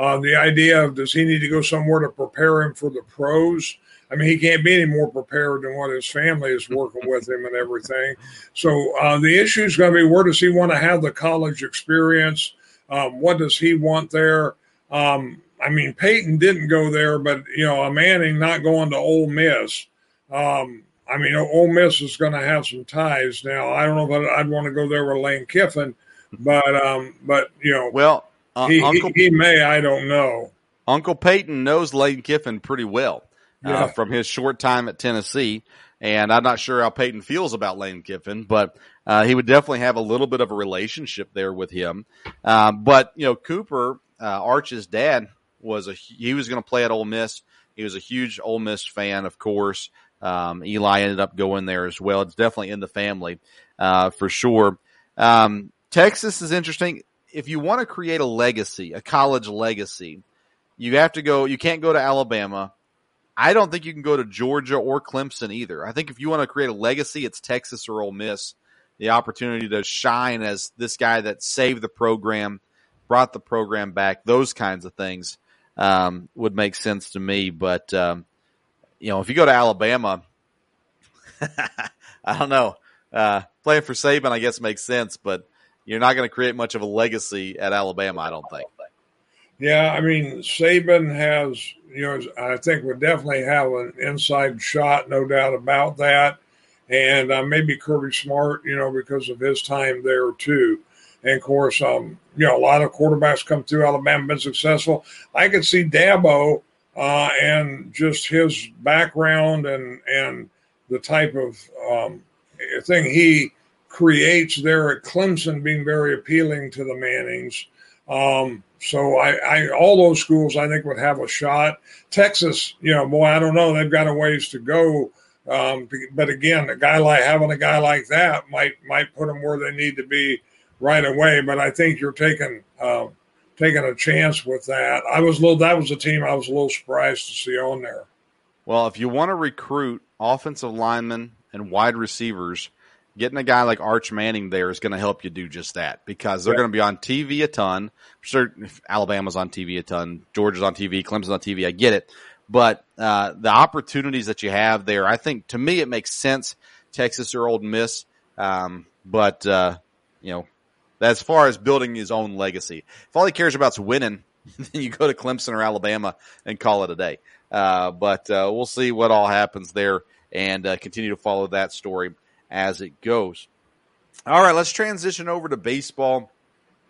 Uh, the idea of does he need to go somewhere to prepare him for the pros? I mean, he can't be any more prepared than what his family is working with him and everything. So uh, the issue is going to be where does he want to have the college experience? Um, what does he want there? Um, I mean, Peyton didn't go there, but you know, a Manning not going to Ole Miss. Um, I mean, Ole Miss is going to have some ties now. I don't know if I'd, I'd want to go there with Lane Kiffin, but um, but you know, well, uh, he, Uncle, he, he, may. I don't know. Uncle Peyton knows Lane Kiffin pretty well uh, from his short time at Tennessee. And I'm not sure how Peyton feels about Lane Kiffin, but uh, he would definitely have a little bit of a relationship there with him. Um, but you know, Cooper, uh, Arch's dad, was a he was going to play at Ole Miss. He was a huge Ole Miss fan, of course. Um, Eli ended up going there as well. It's definitely in the family uh, for sure. Um, Texas is interesting. If you want to create a legacy, a college legacy, you have to go. You can't go to Alabama I don't think you can go to Georgia or Clemson either. I think if you want to create a legacy, it's Texas or Ole Miss. The opportunity to shine as this guy that saved the program, brought the program back, those kinds of things um, would make sense to me. But um, you know, if you go to Alabama, I don't know. Uh, playing for Saban, I guess makes sense, but you're not going to create much of a legacy at Alabama. I don't think. Yeah, I mean, Saban has you know, I think would definitely have an inside shot, no doubt about that. And uh, maybe Kirby Smart, you know, because of his time there too. And of course, um, you know, a lot of quarterbacks come through Alabama been successful. I could see Dabo uh, and just his background and and the type of um, thing he creates there at Clemson being very appealing to the Mannings. Um, so I, I, all those schools I think would have a shot. Texas, you know, boy, I don't know. They've got a ways to go. Um, but again, a guy like having a guy like that might might put them where they need to be right away. But I think you're taking uh, taking a chance with that. I was a little. That was a team I was a little surprised to see on there. Well, if you want to recruit offensive linemen and wide receivers getting a guy like Arch Manning there is going to help you do just that because they're yeah. going to be on TV a ton. Sure, Alabama's on TV a ton, Georgia's on TV, Clemson's on TV. I get it, but uh, the opportunities that you have there, I think to me it makes sense. Texas or Ole Miss, um, but uh, you know, as far as building his own legacy, if all he cares about is winning, then you go to Clemson or Alabama and call it a day. Uh, but uh, we'll see what all happens there and uh, continue to follow that story as it goes. All right, let's transition over to baseball.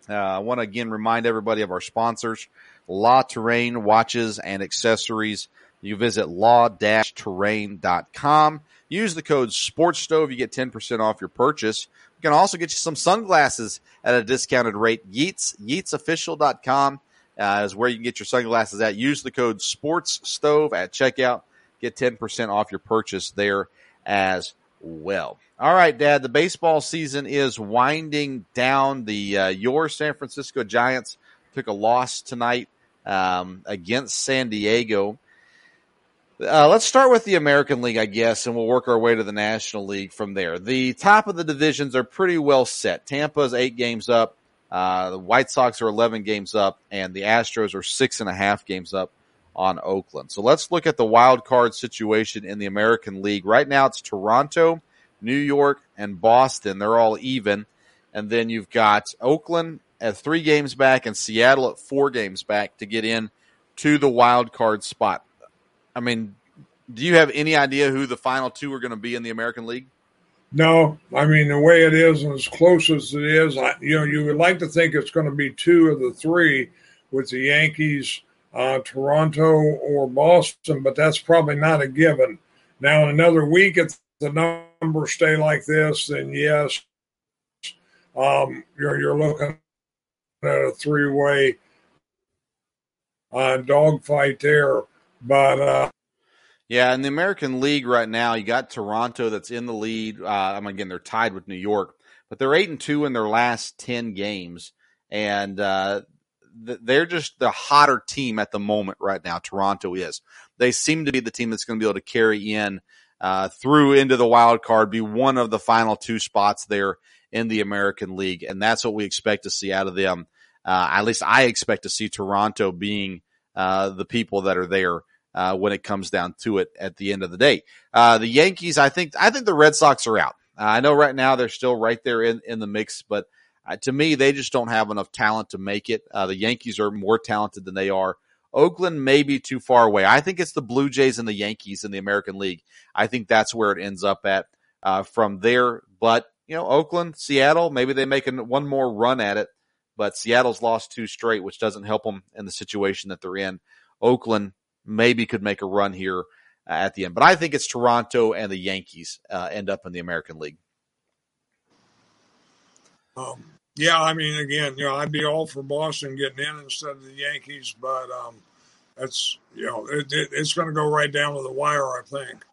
Uh, I want to again remind everybody of our sponsors, La Touraine Watches and Accessories. You visit la-touraine.com. Use the code SPORTSSTOVE. You get 10% off your purchase. We can also get you some sunglasses at a discounted rate. Yeats, yeatsofficial.com. uh, is where you can get your sunglasses at. Use the code Sports Stove at checkout. Get 10% off your purchase there as well. All right, Dad, the baseball season is winding down. The uh, your San Francisco Giants took a loss tonight um, against San Diego. Uh, let's start with the American League, I guess, and we'll work our way to the National League from there. The top of the divisions are pretty well set. Tampa's eight games up. Uh, the White Sox are 11 games up, and the Astros are six and a half games up on Oakland. So let's look at the wild card situation in the American League. Right now, it's Toronto, New York, and Boston. They're all even. And then you've got Oakland at three games back and Seattle at four games back to get in to the wild card spot. I mean, do you have any idea who the final two are going to be in the American League? No, I mean the way it is, and as close as it is, I, you know, you would like to think it's going to be two of the three, with the Yankees, uh, Toronto, or Boston, but that's probably not a given. Now, in another week, if the numbers stay like this, then yes, um, you're you're looking at a three-way uh, dogfight there. But uh, yeah, in the American League right now, you got Toronto that's in the lead. Uh, I mean, again, they're tied with New York, but they're eight and two in their last ten games, and uh, they're just the hotter team at the moment right now. Toronto is. They seem to be the team that's going to be able to carry in uh, through into the wild card, be one of the final two spots there in the American League, and that's what we expect to see out of them. Uh, at least I expect to see Toronto being uh, the people that are there uh, when it comes down to it at the end of the day. Uh, the Yankees, I think, I think the Red Sox are out. Uh, I know right now they're still right there in, in the mix, but uh, to me, they just don't have enough talent to make it. Uh, the Yankees are more talented than they are. Oakland may be too far away. I think it's the Blue Jays and the Yankees in the American League. I think that's where it ends up at uh, from there. But you know, Oakland, Seattle, maybe they make an, one more run at it. But Seattle's lost two straight, which doesn't help them in the situation that they're in. Oakland maybe could make a run here uh, at the end. But I think it's Toronto and the Yankees uh, end up in the American League. Um, yeah, I mean, again, you know, I'd be all for Boston getting in instead of the Yankees, but um, that's you know, it, it, it's going to go right down to the wire, I think.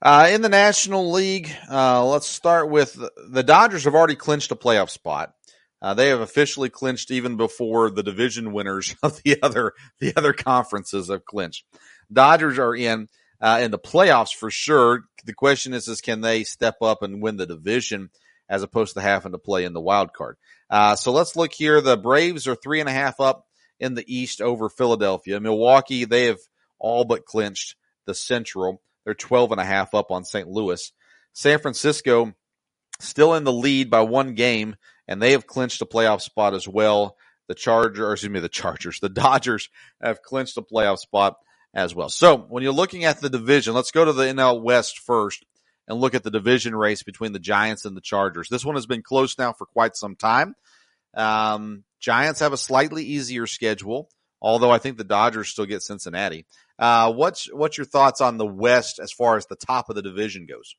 Uh, in the National League, uh, let's start with the Dodgers have already clinched a playoff spot. Uh, they have officially clinched even before the division winners of the other the other conferences have clinched. Dodgers are in uh, in the playoffs for sure. The question is, is can they step up and win the division as opposed to having to play in the wild card? Uh, so let's look here. The Braves are three and a half up in the East over Philadelphia. Milwaukee, they have all but clinched the Central. They're 12 and a half up on St. Louis. San Francisco still in the lead by one game and they have clinched a playoff spot as well. The Chargers, excuse me, the Chargers, the Dodgers have clinched a playoff spot as well. So when you're looking at the division, let's go to the NL West first and look at the division race between the Giants and the Chargers. This one has been close now for quite some time. Um, Giants have a slightly easier schedule, although I think the Dodgers still get Cincinnati. Uh, what's what's your thoughts on the West as far as the top of the division goes?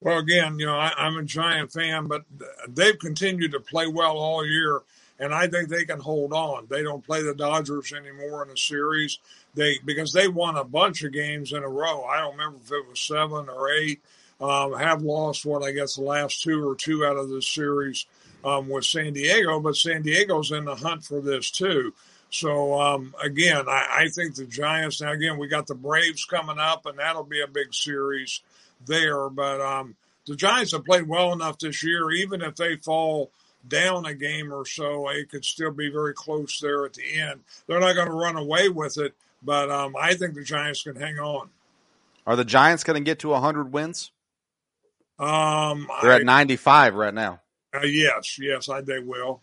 Well, again, you know, I, am a Giant fan, but they've continued to play well all year, and I think they can hold on. They don't play the Dodgers anymore in a series. They because they won a bunch of games in a row. I don't remember if it was seven or eight. Um, have lost what I guess the last two or two out of this series um, with San Diego, but San Diego's in the hunt for this too. So um, again, I, I, think the Giants. Now again, we got the Braves coming up, and that'll be a big series there. But um, the Giants have played well enough this year, even if they fall down a game or so, it could still be very close there at the end. They're not going to run away with it, but um, I think the Giants can hang on. Are the Giants going to get to 100 wins? Um, They're I, at 95 right now. Uh, yes, yes, I they will.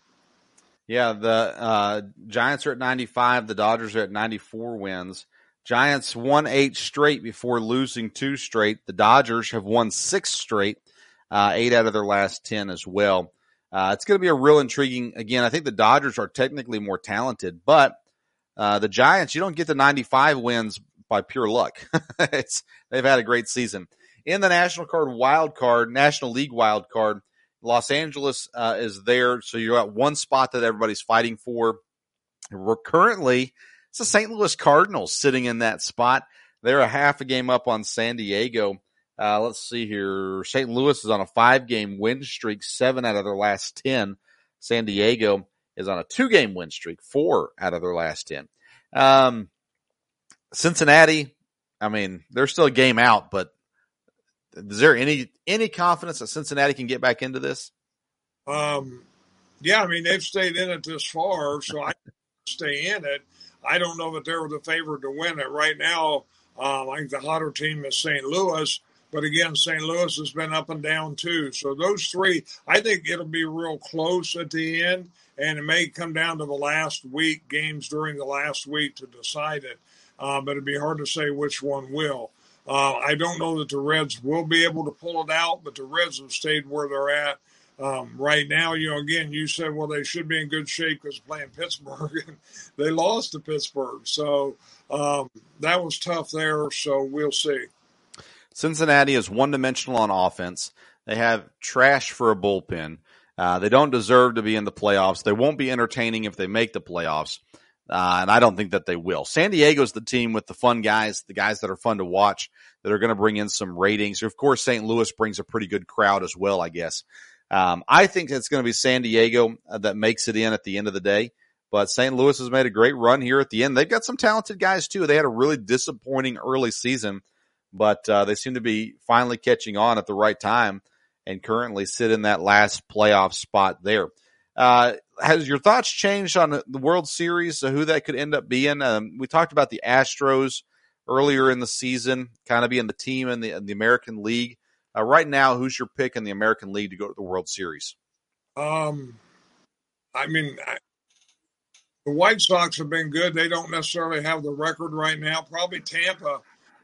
Yeah, the uh, Giants are at 95. The Dodgers are at 94 wins. Giants won eight straight before losing two straight. The Dodgers have won six straight, uh, eight out of their last 10 as well. Uh, it's going to be a real intriguing. Again, I think the Dodgers are technically more talented, but uh, the Giants, you don't get the 95 wins by pure luck. it's they've had a great season in the National Card Wild Card, National League Wild Card. Los Angeles uh, is there, so you're at one spot that everybody's fighting for. We're currently it's the St. Louis Cardinals sitting in that spot. They're a half a game up on San Diego. Uh, let's see here. St. Louis is on a five game win streak, seven out of their last 10. San Diego is on a two game win streak, four out of their last 10. Um, Cincinnati, I mean, they're still a game out, but is there any any confidence that Cincinnati can get back into this? Um, yeah, I mean they've stayed in it this far, so I stay in it. I don't know that they're the favorite to win it right now. Um, I think the hotter team is St. Louis, but again, St. Louis has been up and down too. So those three, I think it'll be real close at the end, and it may come down to the last week games during the last week to decide it. Uh, but it'd be hard to say which one will. Uh, I don't know that the Reds will be able to pull it out, but the Reds have stayed where they're at. Um, right now, you know, again, you said, well, they should be in good shape because playing Pittsburgh, and they lost to Pittsburgh. So um, that was tough there. So we'll see. Cincinnati is one dimensional on offense. They have trash for a bullpen. Uh, they don't deserve to be in the playoffs. They won't be entertaining if they make the playoffs. Uh, and I don't think that they will. San Diego's the team with the fun guys, the guys that are fun to watch, that are going to bring in some ratings. Of course, St. Louis brings a pretty good crowd as well, I guess. Um, I think it's going to be San Diego uh, that makes it in at the end of the day. But St. Louis has made a great run here at the end. They've got some talented guys too. They had a really disappointing early season, but uh, they seem to be finally catching on at the right time and currently sit in that last playoff spot there. Uh, has your thoughts changed on the World Series, uh, who that could end up being? Um, we talked about the Astros earlier in the season, kind of being the team in the, in the American League. Uh, right now, who's your pick in the American League to go to the World Series? Um, I mean, I, the White Sox have been good. They don't necessarily have the record right now. Probably Tampa.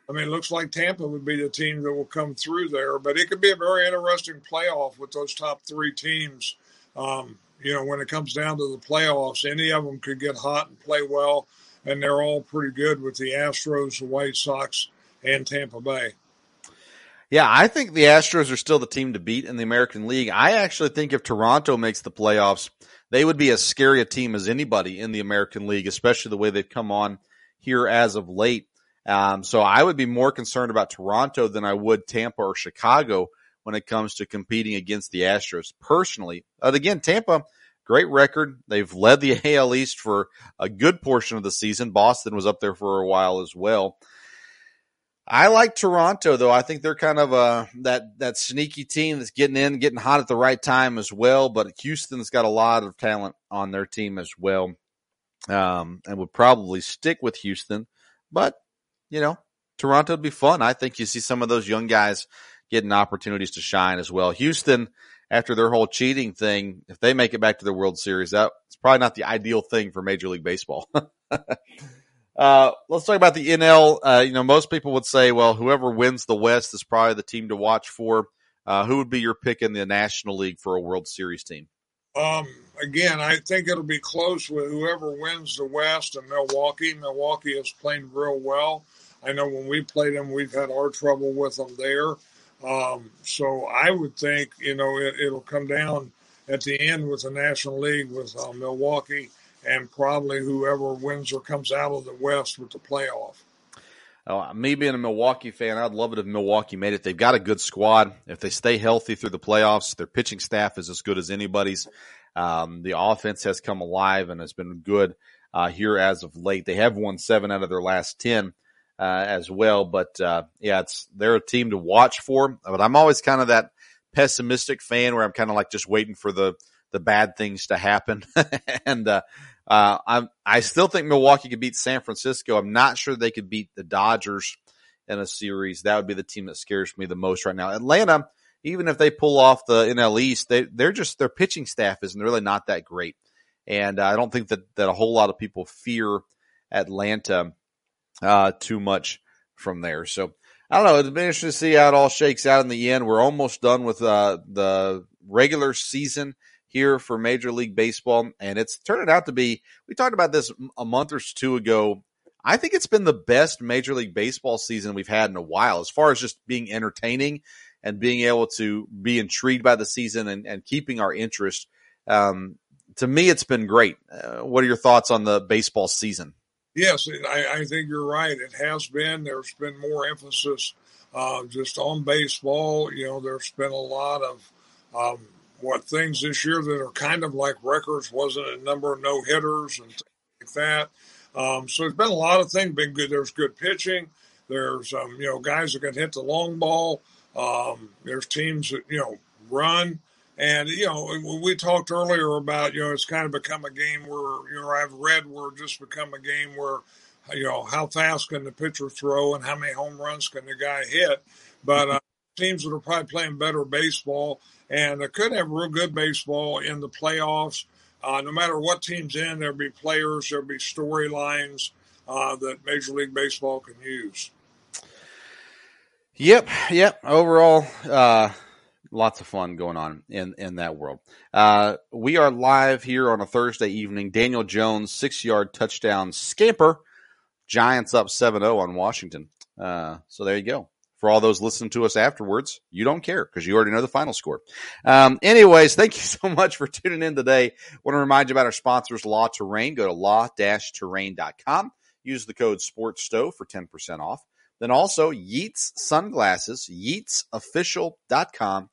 I mean, it looks like Tampa would be the team that will come through there, but it could be a very interesting playoff with those top three teams. Um, you know, when it comes down to the playoffs, any of them could get hot and play well, and they're all pretty good with the Astros, the White Sox, and Tampa Bay. Yeah, I think the Astros are still the team to beat in the American League. I actually think if Toronto makes the playoffs, they would be as scary a team as anybody in the American League, especially the way they've come on here as of late. Um, so I would be more concerned about Toronto than I would Tampa or Chicago when it comes to competing against the Astros personally. But again, Tampa, great record. They've led the AL East for a good portion of the season. Boston was up there for a while as well. I like Toronto though. I think they're kind of a that that sneaky team that's getting in, getting hot at the right time as well. But Houston's got a lot of talent on their team as well, um, and would probably stick with Houston. But you know, Toronto would be fun. I think you see some of those young guys getting opportunities to shine as well. Houston, after their whole cheating thing, if they make it back to the World Series, that's probably not the ideal thing for Major League Baseball. Uh, let's talk about the NL. Uh, you know, most people would say, well, whoever wins the West is probably the team to watch for. Uh, who would be your pick in the National League for a World Series team? Um, again, I think it'll be close with whoever wins the West and Milwaukee. Milwaukee is playing real well. I know when we played them, we've had our trouble with them there. Um, so I would think, you know, it, will come down at the end with the National League with uh, Milwaukee and probably whoever wins or comes out of the West with the playoff. Oh, me being a Milwaukee fan, I'd love it if Milwaukee made it. They've got a good squad. If they stay healthy through the playoffs, their pitching staff is as good as anybody's. Um, the offense has come alive and has been good uh, here as of late. They have won seven out of their last ten uh, as well. But uh, yeah, it's they're a team to watch for. But I'm always kind of that pessimistic fan where I'm kind of like just waiting for the the bad things to happen. and uh, uh, i I still think Milwaukee could beat San Francisco. I'm not sure they could beat the Dodgers in a series. That would be the team that scares me the most right now. Atlanta, even if they pull off the NL East, they they're just their pitching staff is really not that great, and I don't think that that a whole lot of people fear Atlanta uh, too much from there. So I don't know. It'll be interesting to see how it all shakes out in the end. We're almost done with uh, the regular season here for Major League Baseball, and it's turning out to be. We talked about this a month or two ago. I think it's been the best Major League Baseball season we've had in a while, as far as just being entertaining and being able to be intrigued by the season and, and keeping our interest. Um, to me, it's been great. Uh, what are your thoughts on the baseball season? Yes, I, I think you're right. It has been. There's been more emphasis uh, just on baseball. You know, there's been a lot of um, what things this year that are kind of like records. Wasn't a number of no hitters and things like that. Um, so there's been a lot of things. Been good. There's good pitching. There's um, you know guys that can hit the long ball. Um, there's teams that you know run. And you know, we talked earlier about you know it's kind of become a game where you know I've read where just become a game where you know how fast can the pitcher throw and how many home runs can the guy hit. But uh, teams that are probably playing better baseball and they could have real good baseball in the playoffs. Uh, no matter what team's in, there'll be players, there'll be storylines uh, that Major League Baseball can use. Yep, yep. Overall, uh, lots of fun going on in in that world. Uh, we are live here on a Thursday evening. Daniel Jones six yard touchdown scamper. Giants up 7-0 on Washington. Uh, so there you go. For all those listening to us afterwards, you don't care because you already know the final score. Um, anyways, thank you so much for tuning in today. Want to remind you about our sponsors, La Touraine. Go to la-touraine.com. Use the code SPORTSSTOVE for 10% off. Then also Yeats Sunglasses, yeatsofficial.com.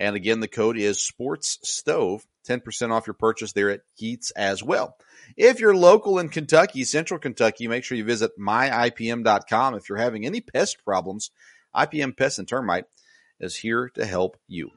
And again, the code is Sports Stove, 10% off your purchase there at Yeats as well. If you're local in Kentucky, Central Kentucky, make sure you visit myipm.com. If you're having any pest problems, IPM Pest and Termite is here to help you.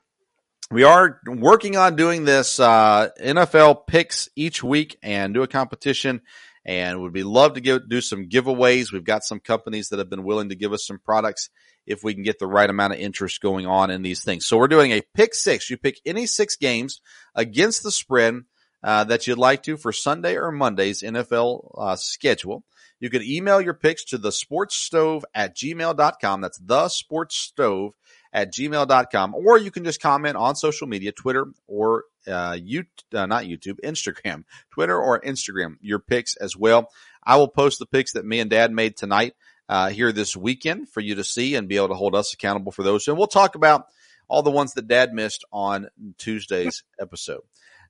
We are working on doing this uh, NFL picks each week and do a competition and would be love to give, do some giveaways. We've got some companies that have been willing to give us some products if we can get the right amount of interest going on in these things. So we're doing a pick six. You pick any six games against the spread uh, that you'd like to for Sunday or Monday's NFL uh, schedule. You can email your picks to the sports stove at gmail.com. That's the sports stove at gmail.com. Or you can just comment on social media, Twitter or uh, you, uh, not YouTube, Instagram, Twitter or Instagram, your picks as well. I will post the picks that me and dad made tonight uh, here this weekend for you to see and be able to hold us accountable for those. And we'll talk about all the ones that dad missed on Tuesday's episode.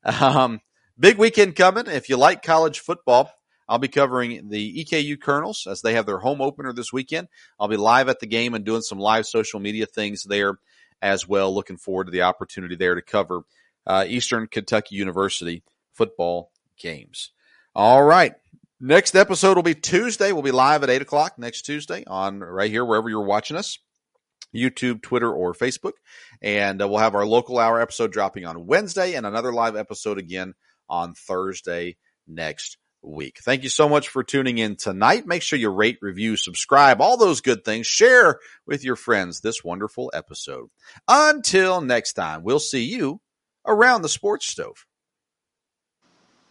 Um, big weekend coming. If you like college football, I'll be covering the EKU Colonels as they have their home opener this weekend. I'll be live at the game and doing some live social media things there as well. Looking forward to the opportunity there to cover uh, Eastern Kentucky University football games. All right. Next episode will be Tuesday. We'll be live at 8 o'clock next Tuesday on right here, wherever you're watching us. YouTube, Twitter, or Facebook. And uh, we'll have our local hour episode dropping on Wednesday and another live episode again on Thursday next week. Thank you so much for tuning in tonight. Make sure you rate, review, subscribe, all those good things. Share with your friends this wonderful episode. Until next time, we'll see you around the sports stove.